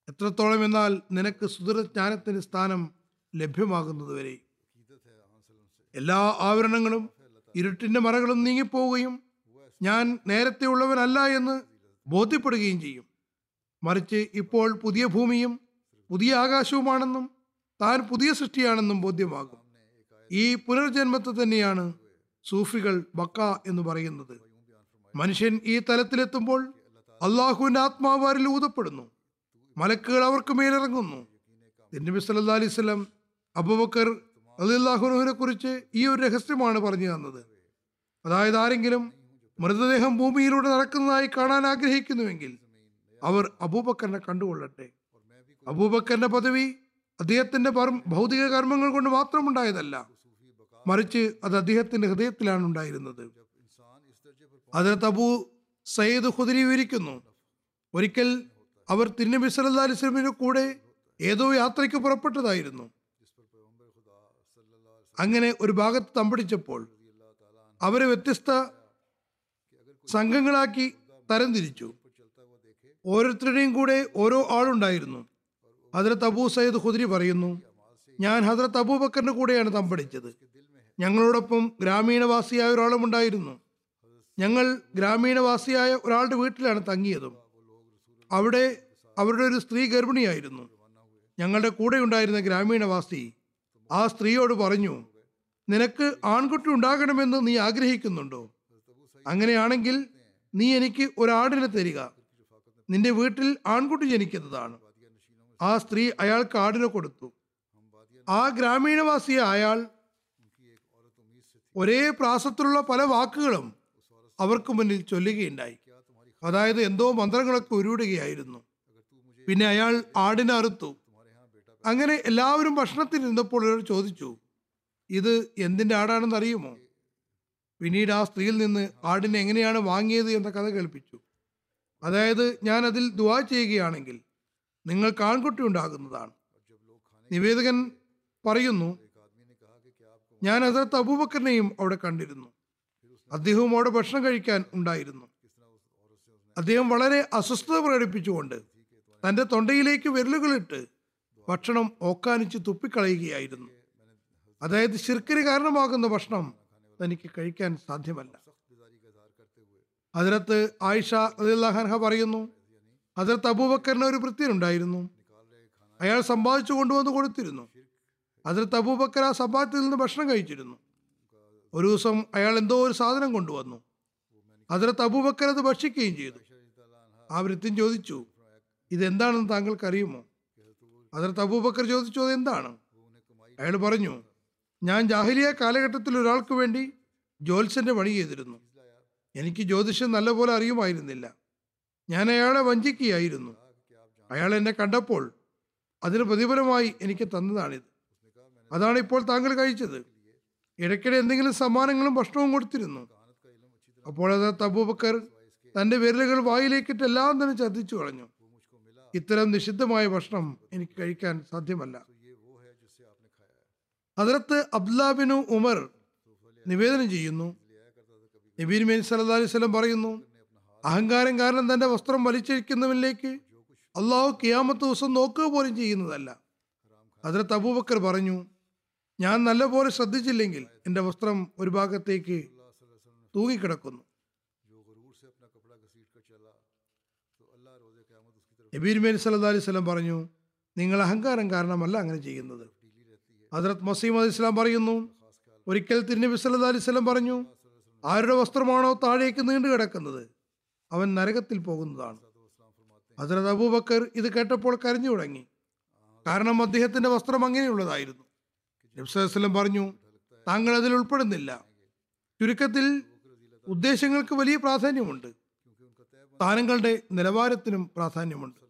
എത്രത്തോളം എന്നാൽ നിനക്ക് സുദൃജ്ഞാനത്തിന്റെ സ്ഥാനം ലഭ്യമാകുന്നതുവരെ. എല്ലാ ആവരണങ്ങളും ഇരുട്ടിന്റെ മറകളും നീങ്ങിപ്പോവുകയും ഞാൻ നേരത്തെ ഉള്ളവനല്ല എന്ന് ബോധ്യപ്പെടുകയും ചെയ്യും. മറിച്ച് ഇപ്പോൾ പുതിയ ഭൂമിയും പുതിയ ആകാശവുമാണെന്നും താൻ പുതിയ സൃഷ്ടിയാണെന്നും ബോധ്യമാകും. ഈ പുനർജന്മത്തെ തന്നെയാണ് സൂഫികൾ ബക്ക എന്ന് പറയുന്നത്. മനുഷ്യൻ ഈ തലത്തിലെത്തുമ്പോൾ അള്ളാഹുവിന്റെ ആത്മാവാരിൽ ഊതപ്പെടുന്നു. മലക്കുകൾ അവർക്ക് മേലിറങ്ങുന്നു. നബി സല്ലാ അലൈഹി സ്വലം അബുബക്കർ അലിള്ളാഹുനുവിനെ കുറിച്ച് ഈ ഒരു രഹസ്യമാണ് പറഞ്ഞു തന്നത്. അതായത് ആരെങ്കിലും മൃതദേഹം ഭൂമിയിലൂടെ നടക്കുന്നതായി കാണാൻ ആഗ്രഹിക്കുന്നുവെങ്കിൽ അവർ അബൂബക്കറിനെ കണ്ടുകൊള്ളട്ടെ. അബൂബക്കറിന്റെ പദവി അദ്ദേഹത്തിന്റെ ഭൗതിക കർമ്മങ്ങൾ കൊണ്ട് മാത്രം ഉണ്ടായതല്ല മറിച്ച് അത് അദ്ദേഹത്തിന്റെ ഹൃദയത്തിലാണ് ഉണ്ടായിരുന്നത്. അതിനകത്ത് അബൂ സയ്യിദ് ഖുദരി വിവരിക്കുന്നു ഒരിക്കൽ അവർ തിരുനബി സല്ലാ അലിസ്ലമിന്റെ കൂടെ ഏതോ യാത്രയ്ക്ക് പുറപ്പെട്ടതായിരുന്നു. അങ്ങനെ ഒരു ഭാഗത്ത് തമ്പടിച്ചപ്പോൾ അവരെ വ്യത്യസ്ത സംഘങ്ങളാക്കി തരംതിരിച്ചു. ഓരോരുത്തരുടെയും കൂടെ ഓരോ ആളുണ്ടായിരുന്നു. ഹജറത്ത് അബൂ സയ്യിദ് ഖുദ്രി പറയുന്നു ഞാൻ ഹജറത്ത് അബൂബക്കറിന്റെ കൂടെയാണ് തമ്പടിച്ചത്. ഞങ്ങളോടൊപ്പം ഗ്രാമീണവാസിയായ ഒരാളും ഉണ്ടായിരുന്നു. ഞങ്ങൾ ഗ്രാമീണവാസിയായ ഒരാളുടെ വീട്ടിലാണ് തങ്ങിയതും. അവിടെ അവരുടെ ഒരു സ്ത്രീ ഗർഭിണിയായിരുന്നു. ഞങ്ങളുടെ കൂടെ ഉണ്ടായിരുന്ന ഗ്രാമീണവാസി ആ സ്ത്രീയോട് പറഞ്ഞു നിനക്ക് ആൺകുട്ടി ഉണ്ടാകണമെന്ന് നീ ആഗ്രഹിക്കുന്നുണ്ടോ? അങ്ങനെയാണെങ്കിൽ നീ എനിക്ക് ഒരാടിനെ തരിക. നിന്റെ വീട്ടിൽ ആൺകുട്ടി ജനിക്കുന്നതാണ്. ആ സ്ത്രീ അയാൾക്ക് ആടിനെ കൊടുത്തു. ആ ഗ്രാമീണവാസിയെ അയാൾ ഒരേ പ്രാസത്തിലുള്ള പല വാക്കുകളും അവർക്ക് മുന്നിൽ ചൊല്ലുകയുണ്ടായി. അതായത് എന്തോ മന്ത്രങ്ങളൊക്കെ ഉരുവിടുകയായിരുന്നു. പിന്നെ അയാൾ ആടിനെ അറുത്തു. അങ്ങനെ എല്ലാവരും ഭക്ഷണത്തിൽ നിന്നപ്പോൾ ഇവർ ചോദിച്ചു ഇത് എന്തിന്റെ ആടാണെന്ന് അറിയുമോ? പിന്നീട് ആ സ്ത്രീയിൽ നിന്ന് ആടിനെ എങ്ങനെയാണ് വാങ്ങിയത്? എന്ന കഥ കേൾപ്പിച്ചു. അതായത് ഞാൻ അതിൽ ദുവാ ചെയ്യുകയാണെങ്കിൽ നിങ്ങൾക്ക് ആൺകുട്ടി ഉണ്ടാകുന്നതാണ്. നിവേദകൻ പറയുന്നു ഞാൻ അതിർത്ത് അബൂബക്കറിനെയും അവിടെ കണ്ടിരുന്നു. അദ്ദേഹവും അവിടെ ഭക്ഷണം കഴിക്കാൻ ഉണ്ടായിരുന്നു. അദ്ദേഹം വളരെ അസ്വസ്ഥത പ്രകടിപ്പിച്ചുകൊണ്ട് തന്റെ തൊണ്ടയിലേക്ക് വിരലുകളിട്ട് ഭക്ഷണം ഓക്കാനിച്ച് തുപ്പിക്കളയുകയായിരുന്നു. അതായത് ശിർക്കിന് കാരണമാകുന്ന ഭക്ഷണം തനിക്ക് കഴിക്കാൻ സാധ്യമല്ല. അതിനകത്ത് ആയിഷ അലിഹ പറയുന്നു ഹജറത്ത് അബൂബക്കറിന് ഒരു വൃത്തിയുണ്ടായിരുന്നു. അയാൾ സമ്പാദിച്ചു കൊണ്ടുവന്ന് കൊടുത്തിരുന്നു. ഹജറത്ത് അബൂബക്കർ ആ സമ്പാദ്യത്തിൽ നിന്ന് ഭക്ഷണം കഴിച്ചിരുന്നു. ഒരു ദിവസം അയാൾ എന്തോ ഒരു സാധനം കൊണ്ടുവന്നു. അതിർത്ത് അബൂബക്കർ അത് ഭക്ഷിക്കുകയും ചെയ്തു. ആ വൃത്തിൻ ചോദിച്ചു ഇതെന്താണെന്ന് താങ്കൾക്കറിയുമോ? അതിർത്ത് അബൂബക്കർ ചോദിച്ചു അത് എന്താണ് അയാൾ പറഞ്ഞു ഞാൻ ജാഹിലിയ കാലഘട്ടത്തിൽ ഒരാൾക്ക് വേണ്ടി ജ്യോത്സ്യന്റെ പണി ചെയ്തിരുന്നു. എനിക്ക് ജ്യോതിഷം നല്ലപോലെ അറിയുമായിരുന്നില്ല. ഞാൻ അയാളെ വഞ്ചിക്കുകയായിരുന്നു. അയാൾ എന്നെ കണ്ടപ്പോൾ അതിന് പ്രതിഫലമായി എനിക്ക് തന്നതാണിത്. അതാണ് ഇപ്പോൾ താങ്കൾ കഴിച്ചത്. ഇടയ്ക്കിടെ എന്തെങ്കിലും സമ്മാനങ്ങളും ഭക്ഷണവും കൊടുത്തിരുന്നു. അപ്പോഴത് തബൂബക്കർ തന്റെ വിരലുകൾ വായിലേക്കിട്ട് എല്ലാം തന്നെ ചതിച്ചു കളഞ്ഞു. ഇത്തരം നിഷിദ്ധമായ ഭക്ഷണം എനിക്ക് കഴിക്കാൻ സാധ്യമല്ല. അതിലത്ത് അബ്ദുലാബിനു ഉമർ നിവേദനം ചെയ്യുന്നു. നബീൻ മീൻ സല്ലാ അലൈഹി പറയുന്നു അഹങ്കാരം കാരണം തന്റെ വസ്ത്രം വലിച്ചിരിക്കുന്നവനിലേക്ക് അള്ളാഹു കിയാമത്ത് ദിവസം നോക്കുക പോലും ചെയ്യുന്നതല്ല. അതിലത്ത് അബൂബക്കർ പറഞ്ഞു ഞാൻ നല്ലപോലെ ശ്രദ്ധിച്ചില്ലെങ്കിൽ എന്റെ വസ്ത്രം ഒരു ഭാഗത്തേക്ക് തൂങ്ങിക്കിടക്കുന്നു നബീർ സല്ലാ അലൈഹി പറഞ്ഞു നിങ്ങൾ അഹങ്കാരം കാരണമല്ല അങ്ങനെ ചെയ്യുന്നത്. ഹജറത് മസീം അലി ഇസ്ലാം പറയുന്നു ഒരിക്കൽ തിരുനബി സല്ലാ അലൈഹി സ്വലം പറഞ്ഞു ആരുടെ വസ്ത്രമാണോ താഴേക്ക് നീണ്ടു കിടക്കുന്നത് അവൻ നരകത്തിൽ പോകുന്നതാണ്. ഹജറത് അബൂബക്കർ ഇത് കേട്ടപ്പോൾ കരഞ്ഞു തുടങ്ങി. കാരണം അദ്ദേഹത്തിന്റെ വസ്ത്രം അങ്ങനെയുള്ളതായിരുന്നു. നബ്സലം പറഞ്ഞു താങ്കൾ അതിൽ ഉൾപ്പെടുന്നില്ല. ചുരുക്കത്തിൽ ഉദ്ദേശങ്ങൾക്ക് വലിയ പ്രാധാന്യമുണ്ട്. സ്ഥാനങ്ങളുടെ നിലവാരത്തിനും പ്രാധാന്യമുണ്ട്.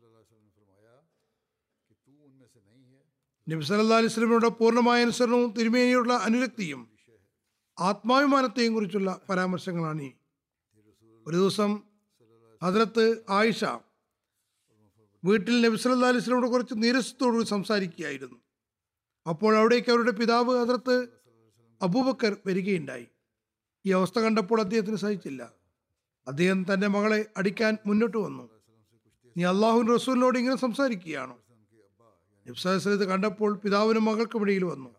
നബ്സല്ലാ അലിസ്ലമിനോട് പൂർണമായ അനുസരണവും തിരുമേനിയോടുള്ള അനുരക്തിയും ആത്മാഭിമാനത്തെയും കുറിച്ചുള്ള പരാമർശങ്ങളാണ് ഈ. ഒരു ദിവസം ഹദ്രത്ത് ആയിഷ വീട്ടിൽ നബിസ് അലിസ്ലമിനോട് കുറച്ച് നീരസത്തോടുകൂടി സംസാരിക്കുകയായിരുന്നു. അപ്പോൾ അവിടേക്ക് അവരുടെ പിതാവ് അതിർത്ത് അബൂബക്കർ വരികയുണ്ടായി. ഈ അവസ്ഥ കണ്ടപ്പോൾ അദ്ദേഹത്തിന് സഹിച്ചില്ല. അദ്ദേഹം തന്റെ മകളെ അടിക്കാൻ മുന്നോട്ട് വന്നു. നീ അള്ളാഹു റസൂലിനോട് ഇങ്ങനെ സംസാരിക്കുകയാണോ. ഇത് കണ്ടപ്പോൾ പിതാവിനും മകൾക്കും ഇടയിൽ വന്നു.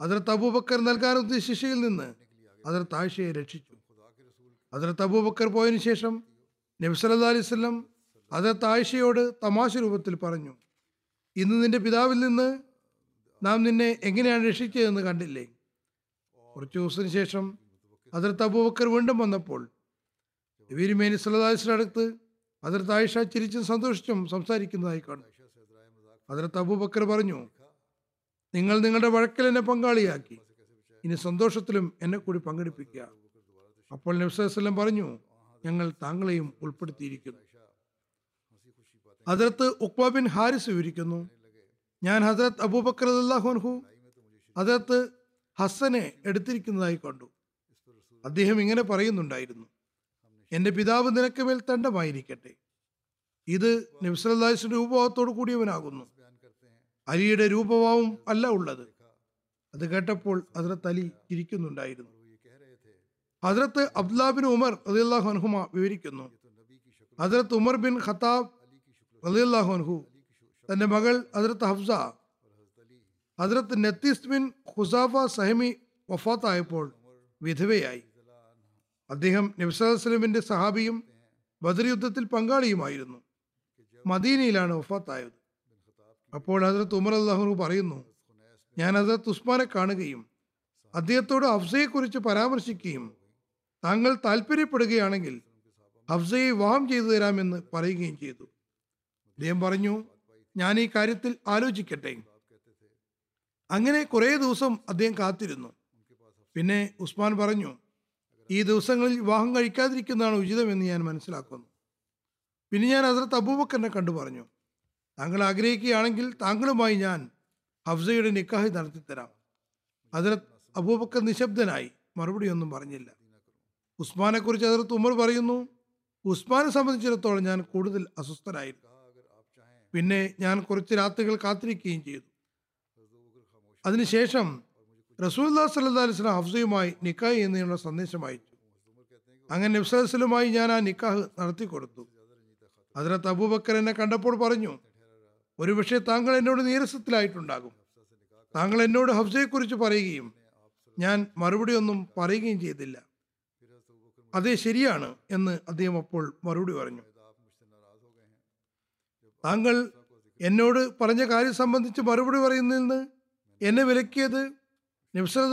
അതിർത്ത് അബൂബക്കർ നൽകാൻ ഉദ്ദേശിച്ച ശിക്ഷയിൽ നിന്ന് അതിർത്ത് ആയിഷയെ രക്ഷിച്ചു. അതിർത്ത് അബൂബക്കർ പോയതിനു ശേഷം നബി സല്ലാ അലൈഹി സ്വലം അതിർത്ത് ആയിഷയോട് തമാശ രൂപത്തിൽ പറഞ്ഞു ഇന്ന് നിന്റെ പിതാവിൽ നിന്ന് നാം നിന്നെ എങ്ങനെയാണ് രക്ഷിച്ചതെന്ന് കണ്ടില്ലേ? കുറച്ചു ദിവസത്തിന് ശേഷം അതിർത്ത് അബൂബക്കർ വീണ്ടും വന്നപ്പോൾ മേനി സല്ലാസ്ലിന്റെ അടുത്ത് അതിർത്ത് ആയിഷ ചിരിച്ചും സന്തോഷിച്ചും സംസാരിക്കുന്നതായി കാണും. അതിർത്ത് അബൂബക്കർ പറഞ്ഞു നിങ്ങൾ നിങ്ങളുടെ വഴക്കിൽ എന്നെ പങ്കാളിയാക്കി. ഇനി സന്തോഷത്തിലും എന്നെ കൂടി പങ്കെടുപ്പിക്കുക. അപ്പോൾ നബ്സലം പറഞ്ഞു ഞങ്ങൾ താങ്കളെയും ഉൾപ്പെടുത്തിയിരിക്കുന്നു. അതിർത്ത് ഉക്ബ ബിൻ ഹാരിസ് വിവരിക്കുന്നു ഞാൻ ഹസരത് അബൂബക്കർ അള്ളാഹുൻഹു ഹജറത്ത് ഹസനെ എടുത്തിരിക്കുന്നതായി കണ്ടു. അദ്ദേഹം ഇങ്ങനെ പറയുന്നുണ്ടായിരുന്നു എന്റെ പിതാവ് നിനക്ക് മേൽ തണ്ടമായിരിക്കട്ടെ ഇത് നബ്സലാസിന്റെ രൂപഭാവത്തോടു കൂടിയവനാകുന്നു. അലിയുടെ രൂപഭാവം അല്ല ഉള്ളത്. അത് കേട്ടപ്പോൾ ഹസരത്ത് അലി ചിരിക്കുന്നുണ്ടായിരുന്നു ഹസ്രത്ത് അബ്ദുല്ലാബിൻ ഉമർ റളിയല്ലാഹു അൻഹുമ വിവരിക്കുന്നു ഹസരത്ത് ഉമർ ബിൻ ഖത്താബ് റളിയല്ലാഹു അൻഹു തന്റെ മകൾ ഹസ്രത്ത് ഹഫ്സ. ഹസ്രത്ത് നത്തീസ് ബിൻ ഖുസാഫ സഹമി വഫാത്തായപ്പോൾ വിധവയായി. അദ്ദേഹം നബ്സലമിന്റെ സഹാബിയും ബദർ യുദ്ധത്തിൽ പങ്കാളിയുമായിരുന്നു. മദീനയിലാണ് വഫാത്തായത്. അപ്പോൾ അതിർത്ത് ഉമർ അള്ളാഹു പറയുന്നു ഞാൻ അതിർത്ത് ഉസ്മാനെ കാണുകയും അദ്ദേഹത്തോട് ഹഫ്സയെക്കുറിച്ച് പരാമർശിക്കുകയും താങ്കൾ താല്പര്യപ്പെടുകയാണെങ്കിൽ ഹഫ്സയെ വിവാഹം ചെയ്തു തരാമെന്ന് പറയുകയും ചെയ്തു. അദ്ദേഹം പറഞ്ഞു ഞാൻ ഈ കാര്യത്തിൽ ആലോചിക്കട്ടെ. അങ്ങനെ കുറേ ദിവസം അദ്ദേഹം കാത്തിരുന്നു. പിന്നെ ഉസ്മാൻ പറഞ്ഞു ഈ ദിവസങ്ങളിൽ വിവാഹം കഴിക്കാതിരിക്കുന്നതാണ് ഉചിതമെന്ന് ഞാൻ മനസ്സിലാക്കുന്നു. പിന്നെ ഞാൻ ഹസ്രത്ത് അബൂബക്കറിനെ കണ്ടു പറഞ്ഞു താങ്കൾ ആഗ്രഹിക്കുകയാണെങ്കിൽ താങ്കളുമായി ഞാൻ ഹഫ്സയുടെ നിക്കാഹ് നടത്തിത്തരാം. ഹസ്രത്ത് അബൂബക്കർ നിശബ്ദനായി മറുപടിയൊന്നും പറഞ്ഞില്ല. ഉസ്മാനെക്കുറിച്ച് അതിർത്ത് ഉമർ പറയുന്നു ഉസ്മാനെ സംബന്ധിച്ചിടത്തോളം ഞാൻ കൂടുതൽ അസ്വസ്ഥനായിരുന്നു. പിന്നെ ഞാൻ കുറച്ച് രാത്രികൾ കാത്തിരിക്കുകയും ചെയ്തു. അതിനുശേഷം റസൂല്ലാ സല്ലാ അലിസ്ലാം ഹഫ്സയുമായി നിക്കാഹ് ചെയ്യുന്നതിനുള്ള സന്ദേശം അയച്ചു. അങ്ങനെ നബ്സലുമായി ഞാൻ ആ നിക്കാഹ് നടത്തി കൊടുത്തു. അതിനകത്ത് അബൂബക്കർ എന്നെ കണ്ടപ്പോൾ പറഞ്ഞു ഒരുപക്ഷെ താങ്കൾ എന്നോട് നീരസത്തിലായിട്ടുണ്ടാകും. താങ്കൾ എന്നോട് ഹഫ്സയെക്കുറിച്ച് പറയുകയും ഞാൻ മറുപടി ഒന്നും പറയുകയും ചെയ്തില്ല. അതേ ശരിയാണ് എന്ന് അദ്ദേഹം അപ്പോൾ മറുപടി പറഞ്ഞു. താങ്കൾ എന്നോട് പറഞ്ഞ കാര്യം സംബന്ധിച്ച് മറുപടി പറയുന്നതിൽ നിന്ന് എന്നെ വിലക്കിയത്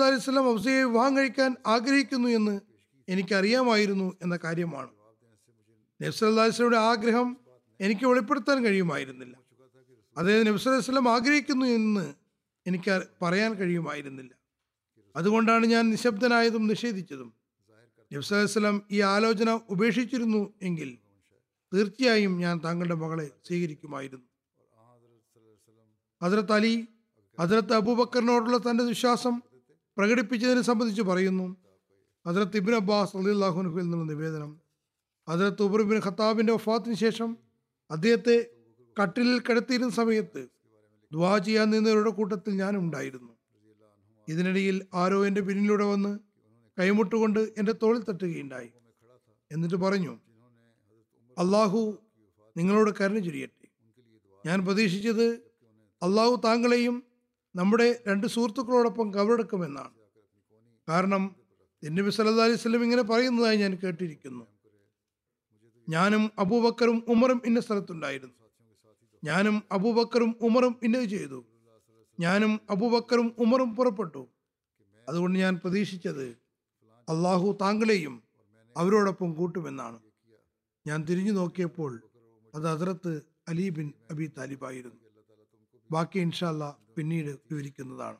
അലിസ്ലാം ഹഫ്സയെ വിവാഹം കഴിക്കാൻ ആഗ്രഹിക്കുന്നു എന്ന് എനിക്കറിയാമായിരുന്നു എന്ന കാര്യമാണ്. നബ്സല്ലാസ്ലയുടെ ആഗ്രഹം എനിക്ക് വെളിപ്പെടുത്താൻ കഴിയുമായിരുന്നില്ല. അതായത് നബ്സല്ലാസ്ലം ആഗ്രഹിക്കുന്നു എന്ന് എനിക്ക് പറയാൻ കഴിയുമായിരുന്നില്ല. അതുകൊണ്ടാണ് ഞാൻ നിശബ്ദനായതും നിഷേധിച്ചതും. നബ്സല്ലാസ്ലം ഈ ആലോചന ഉപേക്ഷിച്ചിരുന്നു എങ്കിൽ തീർച്ചയായും ഞാൻ താങ്കളുടെ മകളെ സ്വീകരിക്കുമായിരുന്നു. ഹസരത്ത് അലി ഹസരത്ത് അബൂബക്കറിനോടുള്ള തന്റെ വിശ്വാസം പ്രകടിപ്പിച്ചതിനെ സംബന്ധിച്ച് പറയുന്നു. ഹസരത്ത് ഇബിൻ അബ്ബാസ് അലിഹുനുഹിൽ നിന്നുള്ള നിവേദനം. ഹസരത്ത് ഉബർബിൻ ഖത്താബിന്റെ വഫാത്തിന് ശേഷം അദ്ദേഹത്തെ കട്ടിലിൽ കിടത്തിയിരുന്ന സമയത്ത് ദ്വാ ചെയ്യാൻ നിന്നവരുടെ കൂട്ടത്തിൽ ഞാൻ ഉണ്ടായിരുന്നു ഇതിനിടയിൽ ആരോ എന്റെ പിന്നിലൂടെ വന്ന് കൈമുട്ടുകൊണ്ട് എന്റെ തോളിൽ തട്ടുകയുണ്ടായി. എന്നിട്ട് പറഞ്ഞു അള്ളാഹു നിങ്ങളോട് കരുണ ചുരിയട്ടെ. ഞാൻ പ്രതീക്ഷിച്ചത് അള്ളാഹു താങ്കളെയും നമ്മുടെ രണ്ട് സുഹൃത്തുക്കളോടൊപ്പം കവറെടുക്കുമെന്നാണ് കാരണം നബി സല്ലാ അലൈഹി ഇങ്ങനെ പറയുന്നതായി ഞാൻ കേട്ടിരിക്കുന്നു. ഞാനും അബൂബക്കറും ഉമറും ഇന്ന സ്ഥലത്തുണ്ടായിരുന്നു. ഞാനും അബൂബക്കറും ഉമറും ഇന്നത് ചെയ്തു. ഞാനും അബൂബക്കറും ഉമറും പുറപ്പെട്ടു. അതുകൊണ്ട് ഞാൻ പ്രതീക്ഷിച്ചത് അള്ളാഹു താങ്കളെയും അവരോടൊപ്പം കൂട്ടുമെന്നാണ്. ഞാൻ തിരിഞ്ഞു നോക്കിയപ്പോൾ അത് ഹസ്രത്ത് അലി ബിൻ അബി താലിബായിരുന്നു. ബാക്കി ഇൻഷാല്ല പിന്നീട് വിവരിക്കുന്നതാണ്.